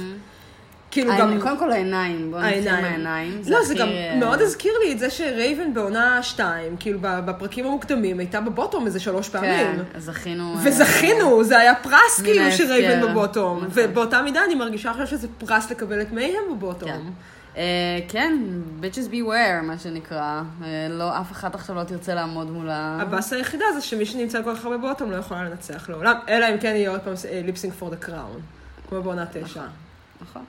כאילו גם... העיניים- קודם כל העיניים, בואו נתחיל העיניים. מהעיניים. לא, זה גם אה, מאוד הזכיר לי את זה שרייבן בעונה 2, כאילו בפרקים המוקדמים, הייתה ב bottom איזה שלוש כן, פעמים. אז זכינו... אה, וזכינו, זה היה פרס כאילו. שרייבן ב bottom. נכון. ובאותה מידה אני מרגישה עכשיו שזה פרס לקבל את מייהם כן. ב bottom. אה, כן, bitches beware, מה שנקרא. אה, לא, אף אחת עכשיו לא תרצה לעמוד מול ה... הבאסה היחידה זה שמי שנמצא כל כך הרבה ב bottom לא יכולה לנצח לעולם, אלא אם כן יהיה עוד פעם lip sync for the crown, כמו בעונה תשע. נכון.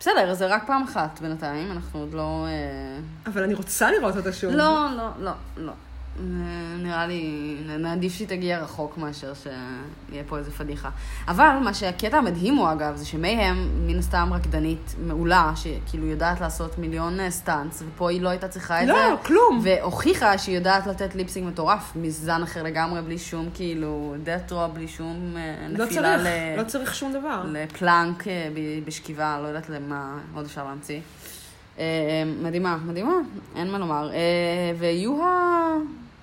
בסדר, זה רק פעם אחת בינתיים, אנחנו עוד לא... אה, אבל אני רוצה לראות אותה שוב. לא, לא, לא, לא. אה, נראה לי, נעדיף שהיא תגיע רחוק מאשר שיהיה פה איזה פדיחה. אבל מה שהקטע המדהים הוא אגב, זה שמייהם מן הסתם רקדנית מעולה, שכאילו יודעת לעשות מיליון אה, stunts, ופה היא לא הייתה צריכה את זה. לא, כלום. והוכיחה שהיא יודעת לתת lip sync מטורף, מזן אחר לגמרי, בלי שום כאילו death drop, בלי שום אה, לא נפילה צריך, ל... לא צריך שום דבר. לפלנק אה, בשכיבה, לא יודעת למה עוד אפשר להמציא. אה, מדהימה, מדהימה, אין מה לומר. אה, ויוהה,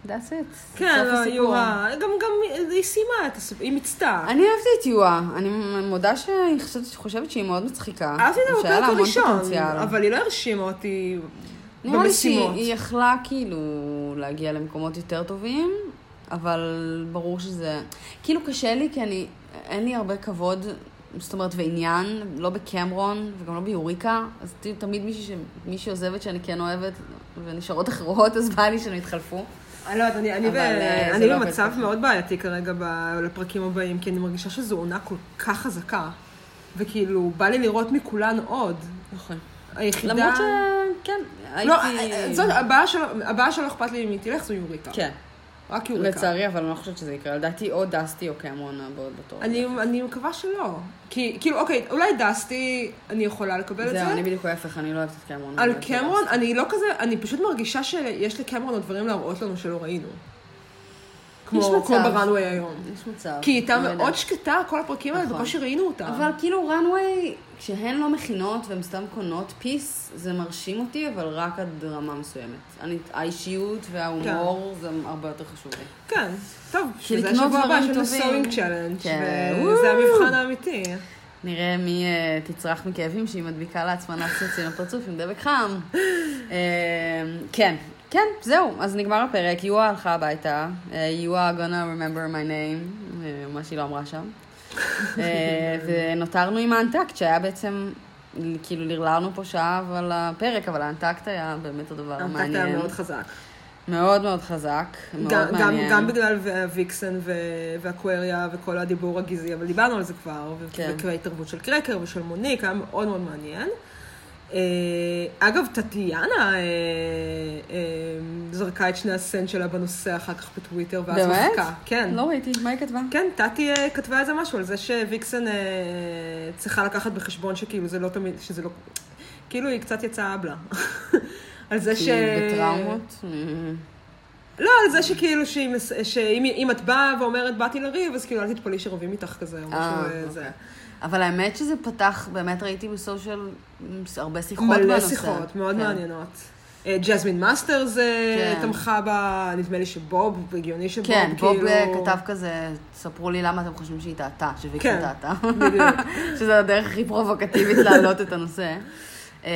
that's it. כן, לא. יורה, גם, גם היא סיימה את הסיפור, היא מיצתה. אני אהבתי את יוהה, אני מודה שאני חושבת, שהיא מאוד מצחיקה. אהבתי בפרק המון הראשון. אבל היא לא הרשימה אותי נראה לי שהיא במשימות. היא יכלה כאילו להגיע למקומות יותר טובים, אבל ברור שזה... כאילו קשה לי, כי אני... אין לי הרבה כבוד, זאת אומרת, ועניין, לא בקמרון וגם לא ביוריקה, אז תמיד מישהי, עוזבת שאני כן אוהבת, ונשארות אחרות, אז בא לי שהם יתחלפו. אני לא יודעת, אני, אני, ב, אבל, אה, אני לא במצב ככה. מאוד בעייתי כרגע ב, לפרקים הבאים, כי אני מרגישה שזו עונה כל כך חזקה, וכאילו, בא לי לראות מכולן עוד. נכון. היחידה... למרות ש... כן, הייתי... לא, זאת הבעיה שלא אכפת לי אם היא תלך זו יוריקה. כן, רק יוריקה. לצערי, אבל אני לא חושבת שזה יקרה. לדעתי או דסטי או קמרון הבאות בתור. אני, אני מקווה שלא. כי, כאילו, אוקיי, אולי דסטי, אני יכולה לקבל את זה. זהו, אני בדיוק ההפך, אני לא אוהבת את קמרון. על קמרון. אני לא כזה, אני פשוט מרגישה שיש לקמרון עוד דברים להראות לנו שלא ראינו. כמו. כמו בראנוויי היום. יש מצב. כי היא הייתה לא יודעת. מאוד שקטה, כל הפרקים האלה, נכון. בקושי ראינו אותה. אבל כאילו רנוויי, כשהן לא מכינות והן סתם קונות פיס, זה מרשים אותי, אבל רק עד רמה מסוימת. אני, האישיות וההומור זה הרבה יותר חשוב לי. כן, טוב, שזה השבוע הבא של טובים. ה sewing challenge, כן. וזה. המבחן האמיתי. נראה מי אה, תצרח מכאבים שהיא מדביקה לעצמה נצנצים לפרצוף עם דבק חם. אה, כן, כן, זהו, אז נגמר הפרק, יוהה הלכה הביתה, אה, יוהה gonna remember my name, אה, מה שהיא לא אמרה שם. אה, ונותרנו עם ה Untucked, שהיה בעצם, כאילו לרלרנו פה שעה על הפרק, אבל האנטקט היה באמת הדבר האנטקט המעניין. היה מאוד חזק. מאוד מאוד חזק, מאוד גם, גם, מעניין. גם בגלל ויקסן ו- ואקווריה וכל הדיבור הגזעי, אבל דיברנו על זה כבר, כן. וההתערבות של קרקר ושל מוניק, היה מאוד מאוד מעניין. אה, אגב, טטיאנה אה, אה, זרקה את שני הסנט שלה בנושא אחר כך בטוויטר, ואז באמת? מחקה. כן. לא ראיתי, מה היא כתבה? כן, טאטי אה, כתבה איזה משהו על זה שוויקסן צריכה לקחת בחשבון שכאילו זה לא תמיד, שזה לא... כאילו היא קצת יצאה אבלה. על זה ש... כי היא בטראומות? אה, לא, על זה שכאילו שאם אם את באה ואומרת באתי לריב, אז כאילו אל תתפלאי שרבים איתך כזה, או משהו אה, אוקיי. זה. אבל האמת שזה פתח, באמת ראיתי בסושיאל הרבה שיחות מלא בנושא. שיחות, מאוד כן. מעניינות. אה, ג'זמין מאסטרס אה, כן. תמכה בה, נדמה לי שבוב, הגיוני שבוב, כן, בוב כאילו... אה, כתב כזה, ספרו לי למה אתם חושבים שהיא טעתה, שוויקסון כן, טעתה. בדיוק. שזו הדרך הכי פרובוקטיבית להעלות את הנושא. אה,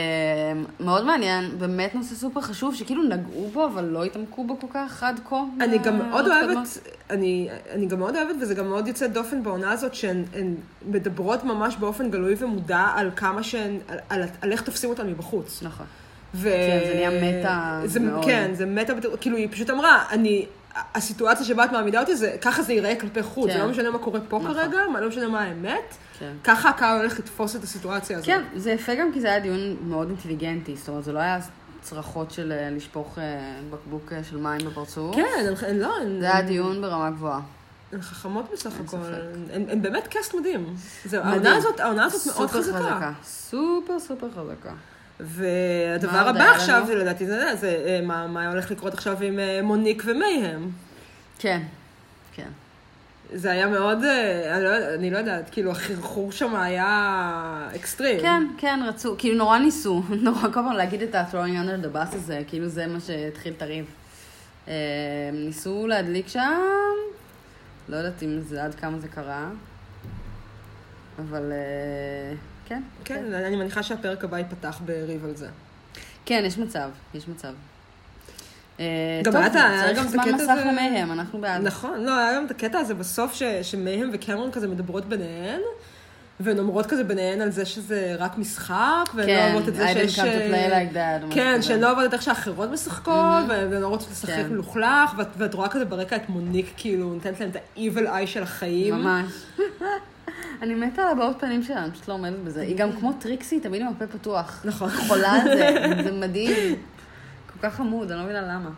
מאוד מעניין, באמת נושא סופר חשוב, שכאילו נגעו בו, אבל לא התעמקו בו כל כך עד כה. אני גם מאוד. אוהבת, אני, אני גם מאוד אוהבת, וזה גם מאוד יוצא דופן בעונה הזאת, שהן הן מדברות ממש באופן גלוי ומודע על כמה שהן, על, על, על איך תופסים אותן מבחוץ. נכון. ו... כן, זה נהיה מטה מאוד. כן, זה מטה, כאילו, היא פשוט אמרה, אני, הסיטואציה שבה את מעמידה אותי, זה, ככה זה ייראה כלפי חוץ, כן. זה לא משנה מה קורה פה נכון. כרגע, לא משנה מה האמת, כן. ככה הקהל הולך לתפוס את הסיטואציה הזאת. כן, זה יפה גם כי זה היה דיון מאוד אינטליגנטי, זאת אומרת, זה לא היה צרחות של אה, לשפוך אה, בקבוק אה, של מים בפרצוף. כן, הן, לא, זה היה דיון ברמה גבוהה. הן חכמות בסך הכל. הן, באמת cast מדהים. זה, מדהים. העונה הזאת, העונה הזאת מאוד סופר חזקה. סופר סופר חזקה. והדבר הבא עכשיו? זה לדעתי, זה, זה אה, מה, מה הולך לקרות עכשיו עם אה, מוניק ומייהם. כן, כן. זה היה מאוד, אה, אני לא, אני לא יודעת, כאילו החרחור שם היה אקסטרים. כן, כן, רצו, כאילו נורא ניסו, נורא כל פעם להגיד את ה-throwing under the bus הזה, כאילו זה מה שהתחיל את הריב. ניסו להדליק שם, לא יודעת אם זה עד כמה זה קרה, אבל אה, כן. כן, אני מניחה שהפרק הבא ייפתח בריב על זה. כן, יש מצב, יש מצב. אה, גם היה את ה- היה גם צריך זמן הקטע מסך למהם, אנחנו בעד. נכון, לא, היה גם את הקטע הזה בסוף ש, שמייהם וקמרון כזה מדברות ביניהן, והן אומרות כזה ביניהן על זה שזה רק משחק, והן לא כן, אוהבות את זה I didn't שיש... come to play like that, כן. שהן לא אוהבות את איך שאחרות משחקות, והן לא רוצות לשחק כן. מלוכלך, ואת, ואת רואה כזה ברקע את מוניק, כאילו, נותנת להם את ה-evil eye של החיים. ממש. אני מתה על הבעות פנים שלה, אני פשוט לא עומדת בזה. היא גם כמו טריקסי, תמיד עם הפה פתוח. נכון. חולה על זה, זה מדהים. כל כך חמוד, אני לא מבינה למה.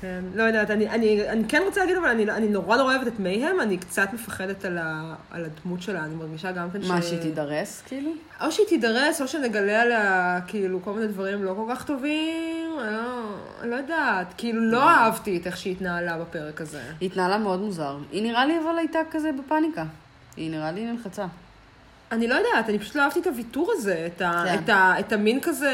כן, לא יודעת, אני, אני, אני כן רוצה להגיד, אבל אני, אני נורא נורא אוהבת את מייהם, אני קצת מפחדת על, ה, על הדמות שלה, אני מרגישה גם כן מה, שהיא תידרס, כאילו? או שהיא תידרס, או שנגלה עליה, כאילו, כל מיני דברים לא כל כך טובים, אני לא, לא יודעת, כאילו, לא אהבתי את איך שהיא התנהלה בפרק הזה. היא התנהלה מאוד מוזר. היא נראה לי אבל הייתה כזה בפאניקה. היא נראה לי נלחצה. אני לא יודעת, אני פשוט לא אהבתי את הוויתור הזה, את, ה, כן. את, ה, את המין כזה,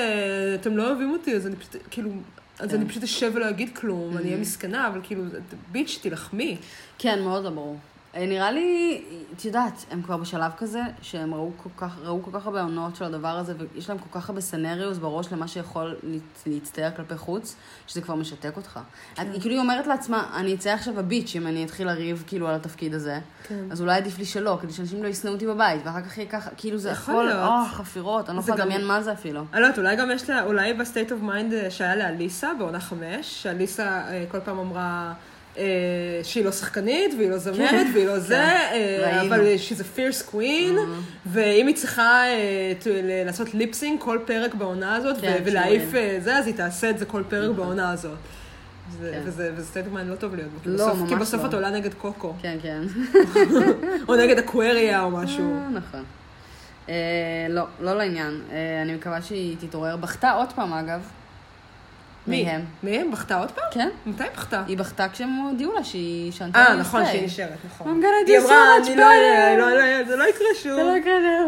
אתם לא אוהבים אותי, אז אני פשוט, כאילו, אז כן. אני פשוט אשב ולא אגיד כלום, אני אהיה מסכנה, אבל כאילו, ביץ', תילחמי. כן, מאוד לא ברור. אה, נראה לי, את יודעת, הם כבר בשלב כזה, שהם ראו כל כך, ראו כל כך הרבה עונות של הדבר הזה, ויש להם כל כך הרבה סנריוס בראש למה שיכול להצ- להצטייר כלפי חוץ, שזה כבר משתק אותך. כן. היא כאילו היא אומרת לעצמה, אני אצא עכשיו bitch אם אני אתחיל לריב כאילו על התפקיד הזה, כן. אז אולי עדיף לי שלא, כדי שאנשים לא ישנאו אותי בבית, ואחר כך יהיה ככה, כאילו זה יכול הכל. או, חפירות, אני לא יכולה גם- לדמיין מה זה אפילו. אני לא יודעת, אולי גם יש לה, אולי ב state of mind שהיה לאליסה בעונה חמש, שאליסה אה, כל פעם אמרה אה, שהיא לא שחקנית, והיא לא זמרת, והיא לא זה, אה. אבל she's a fierce queen, ואם היא צריכה אה, לעשות lip sync כל פרק בעונה הזאת, כן, ולהעיף. אה, זה, אז היא תעשה את זה כל פרק בעונה הזאת. זה- כן. וזה וזה state of mind לא טוב להיות בו. כי לא, בסוף- כי ממש בסוף לא. את עולה נגד קוקו, כן, כן. או נגד אקווריה או משהו. אה, נכון. אה, לא, לא לעניין. אה, אני מקווה שהיא תתעורר. בכתה עוד פעם, אגב. מי? מהם. מהם? בכתה עוד פעם? כן. מתי בכתה? היא בכתה כשהם הודיעו לה שהיא שנתה אה, נכון. שהיא נשארת, נכון. I'm gonna do היא so much לא, better." לא, לא, זה לא יקרה שוב. זה לא כזה.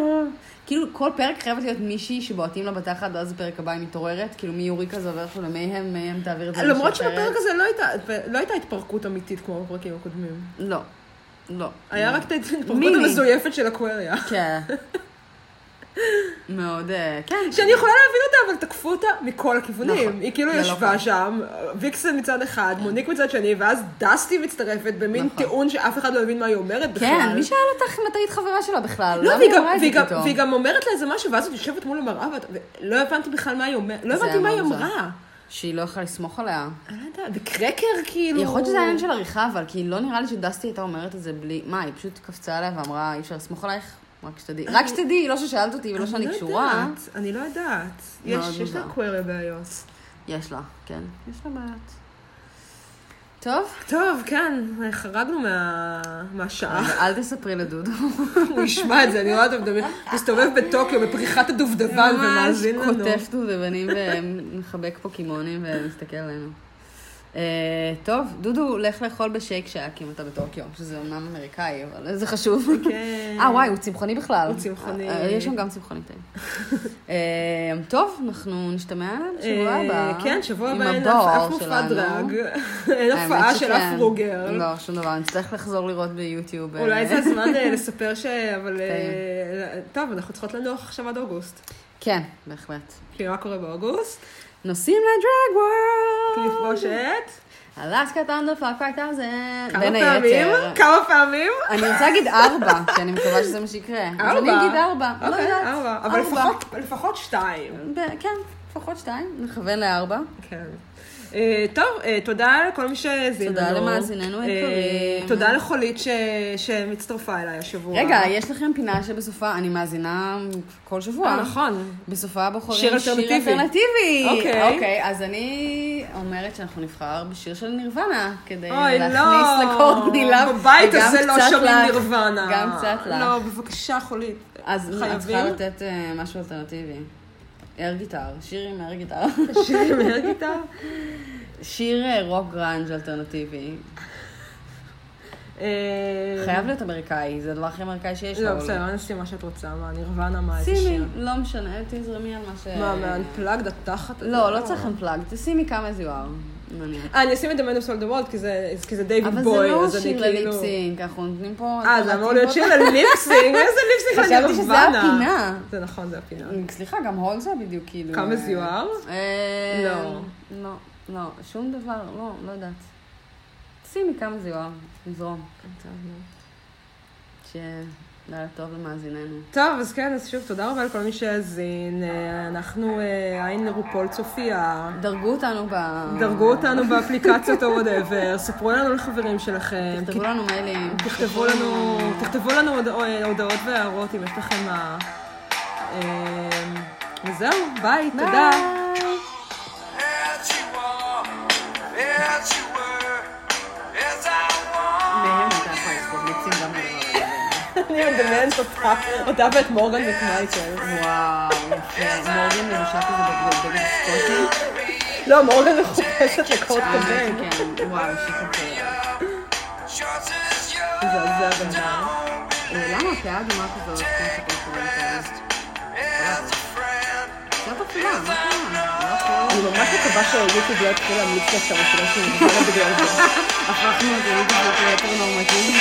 כאילו, כל פרק חייבת להיות מישהי שבועטים לה בתחת, ואז בפרק הבא היא מתעוררת. כאילו, מיוריקה זה עובר עכשיו למייהם, מייהם תעביר את זה למרות. שבפרק הזה לא הייתה- לא הייתה התפרקות אמיתית כמו בפרקים הקודמים. לא. לא. היה רק את ההתפרקות. המזויפת של אקווריה. כן. מאוד, אה, כן. שאני יכולה להבין אותה, אבל תקפו אותה מכל הכיוונים. נכון. היא כאילו לא ישבה קל. שם, ויקסן מצד אחד, מוניק מצד שני, ואז דסטי מצטרפת במין נכון. טיעון שאף אחד לא הבין מה היא אומרת בכלל. כן, מי שאל אותך אם את היית חברה שלה בכלל? לא, והיא היא גם, והיא, גם? והיא גם אומרת לה איזה משהו, ואז את יושבת מול המראה, ולא הבנתי בכלל מה היא אומרת, לא הבנתי מה היא. אמרה. שהיא לא יכולה לסמוך עליה. אני לא יודעת, וקרקר כאילו... יכול להיות שזה העניין של עריכה, אבל כי לא נראה לי שדסטי הייתה אומרת את זה בלי... מה, היא פשוט קפצה עליה ואמרה, אי אפשר לסמוך עלייך? רק שתדעי. רק שתדעי, לא ששאלת אותי ולא אני שאני לא קשורה. יודעת, אני לא יודעת. יש לה. קווירי בעיות. יש לה, כן. יש לה בעיות. טוב, טוב, כן, חרגנו מה- מהשעה. אל תספרי לדודו. הוא ישמע את זה, אני רואה אותו מדבר, מסתובב בטוקיו בפריחת הדובדבן ומאזין לנו. ממש קוטף דובדבנים ומחבק פוקימונים ומסתכל עלינו. אה, טוב, דודו, לך לאכול בשייק שאק אם אתה בטוקיו, שזה אמנם אמריקאי, אבל זה חשוב. כן. אה, וואי, הוא צמחוני בכלל. הוא צמחוני. אה, יש שם גם צמחוני טעים. אה, טוב, אנחנו נשתמע בשבוע הבא. כן, שבוע הבא אין אף מופע. דרג, אין הופעה של. אף רוגר. לא, שום דבר, נצטרך לחזור לראות ביוטיוב. אולי זה הזמן לספר ש... אבל... אה, טוב, אנחנו צריכות לנוח עכשיו עד אוגוסט. כן, בהחלט. כי מה קורה באוגוסט? נוסעים ל Drag World! לפגוש את... Alaska Thunderfuck Five Thousand. כמה בין פעמים? היתר. כמה פעמים? אני רוצה להגיד ארבע, כי אני מקווה שזה מה שיקרה. אז אני אגיד ארבע. לא אוקיי, יודעת. ארבע. אבל ארבע. לפחות- שתיים. כן, לפחות שתיים. נכוון לארבע. כן. אה, טוב, אה, תודה לכל מי שהאזין לנו. תודה למאזיננו אה, היקרים. תודה לחולית שמצטרפה אליי השבוע. רגע, יש לכם פינה שבסופה, אני מאזינה כל שבוע. נכון. בסופה בוחרים שיר אלטרנטיבי. אוקיי. אוקיי, אז אני אומרת שאנחנו נבחר בשיר של נירוונה, כדי לא. להכניס לקורד גנילה. בבית הזה לא שומעים נירוונה. גם קצת לך. לא, בבקשה, חולית. אז את? צריכה לתת משהו אלטרנטיבי. air guitar, שיר עם air guitar. שיר עם guitar? שיר רוק גראנג' אלטרנטיבי. אה, חייב להיות אמריקאי, זה הדבר הכי אמריקאי שיש. לא, אבל- בסדר, אני אשים מה שאת רוצה, מה, נירוונה, מה, איזה שימי, שיר. לא משנה, תזרמי על מה ש... מה, מה unplugged התחת? לא, לא צריך unplugged, תשימי Come as You Are, נניח. אה, אני אשים את The Man Who Sold the World, כי זה- זה דיוויד אבל בואי, זה לא אני שיר כאילו... לליפסינג, אנחנו נותנים פה... אה, זה אמור להיות שיר לליפסינג? איזה ליפסינג על חשבתי שזה? הפינה. זה נכון, זה הפינה. סליחה, גם הול זה בדיוק כאילו... כמה אה, זיוהר? אה, לא. לא, לא, שום דבר, לא, לא יודעת. שימי כמה זיוהר, נזרום. שלילה טוב למאזיננו. טוב, אז כן, אז שוב, תודה רבה לכל מי שהאזין. אה, אנחנו אה, עין רופול צופיה. דרגו אותנו ב... דרגו אותנו באפליקציות או whatever, ספרו לנו לחברים שלכם. תכתבו לנו מיילים. תכתבו לנו, תכתבו לנו הוד- אה, הודעות והערות אם יש לכם מה... אה, וזהו, ביי, תודה. אני מדמיינת אותך, אותה ואת מורגן מקמייקל. וואו, יפה. מורגן לבושה כזה בגד סקוטי. לא, מורגן מחופשת אה. כן, וואו, שיר כזה. As you מזעזע בן אדם. אה, למה הפאה אדומה כזאת? friend. קצת אפלה, מה קרה? אני ממש מקווה שיוטיוב לא יתחיל להמליץ לי עכשיו על שירים שלי מבוגרת בגלל זה. הפכנו את היוטיוב ליותר נורמטיבי,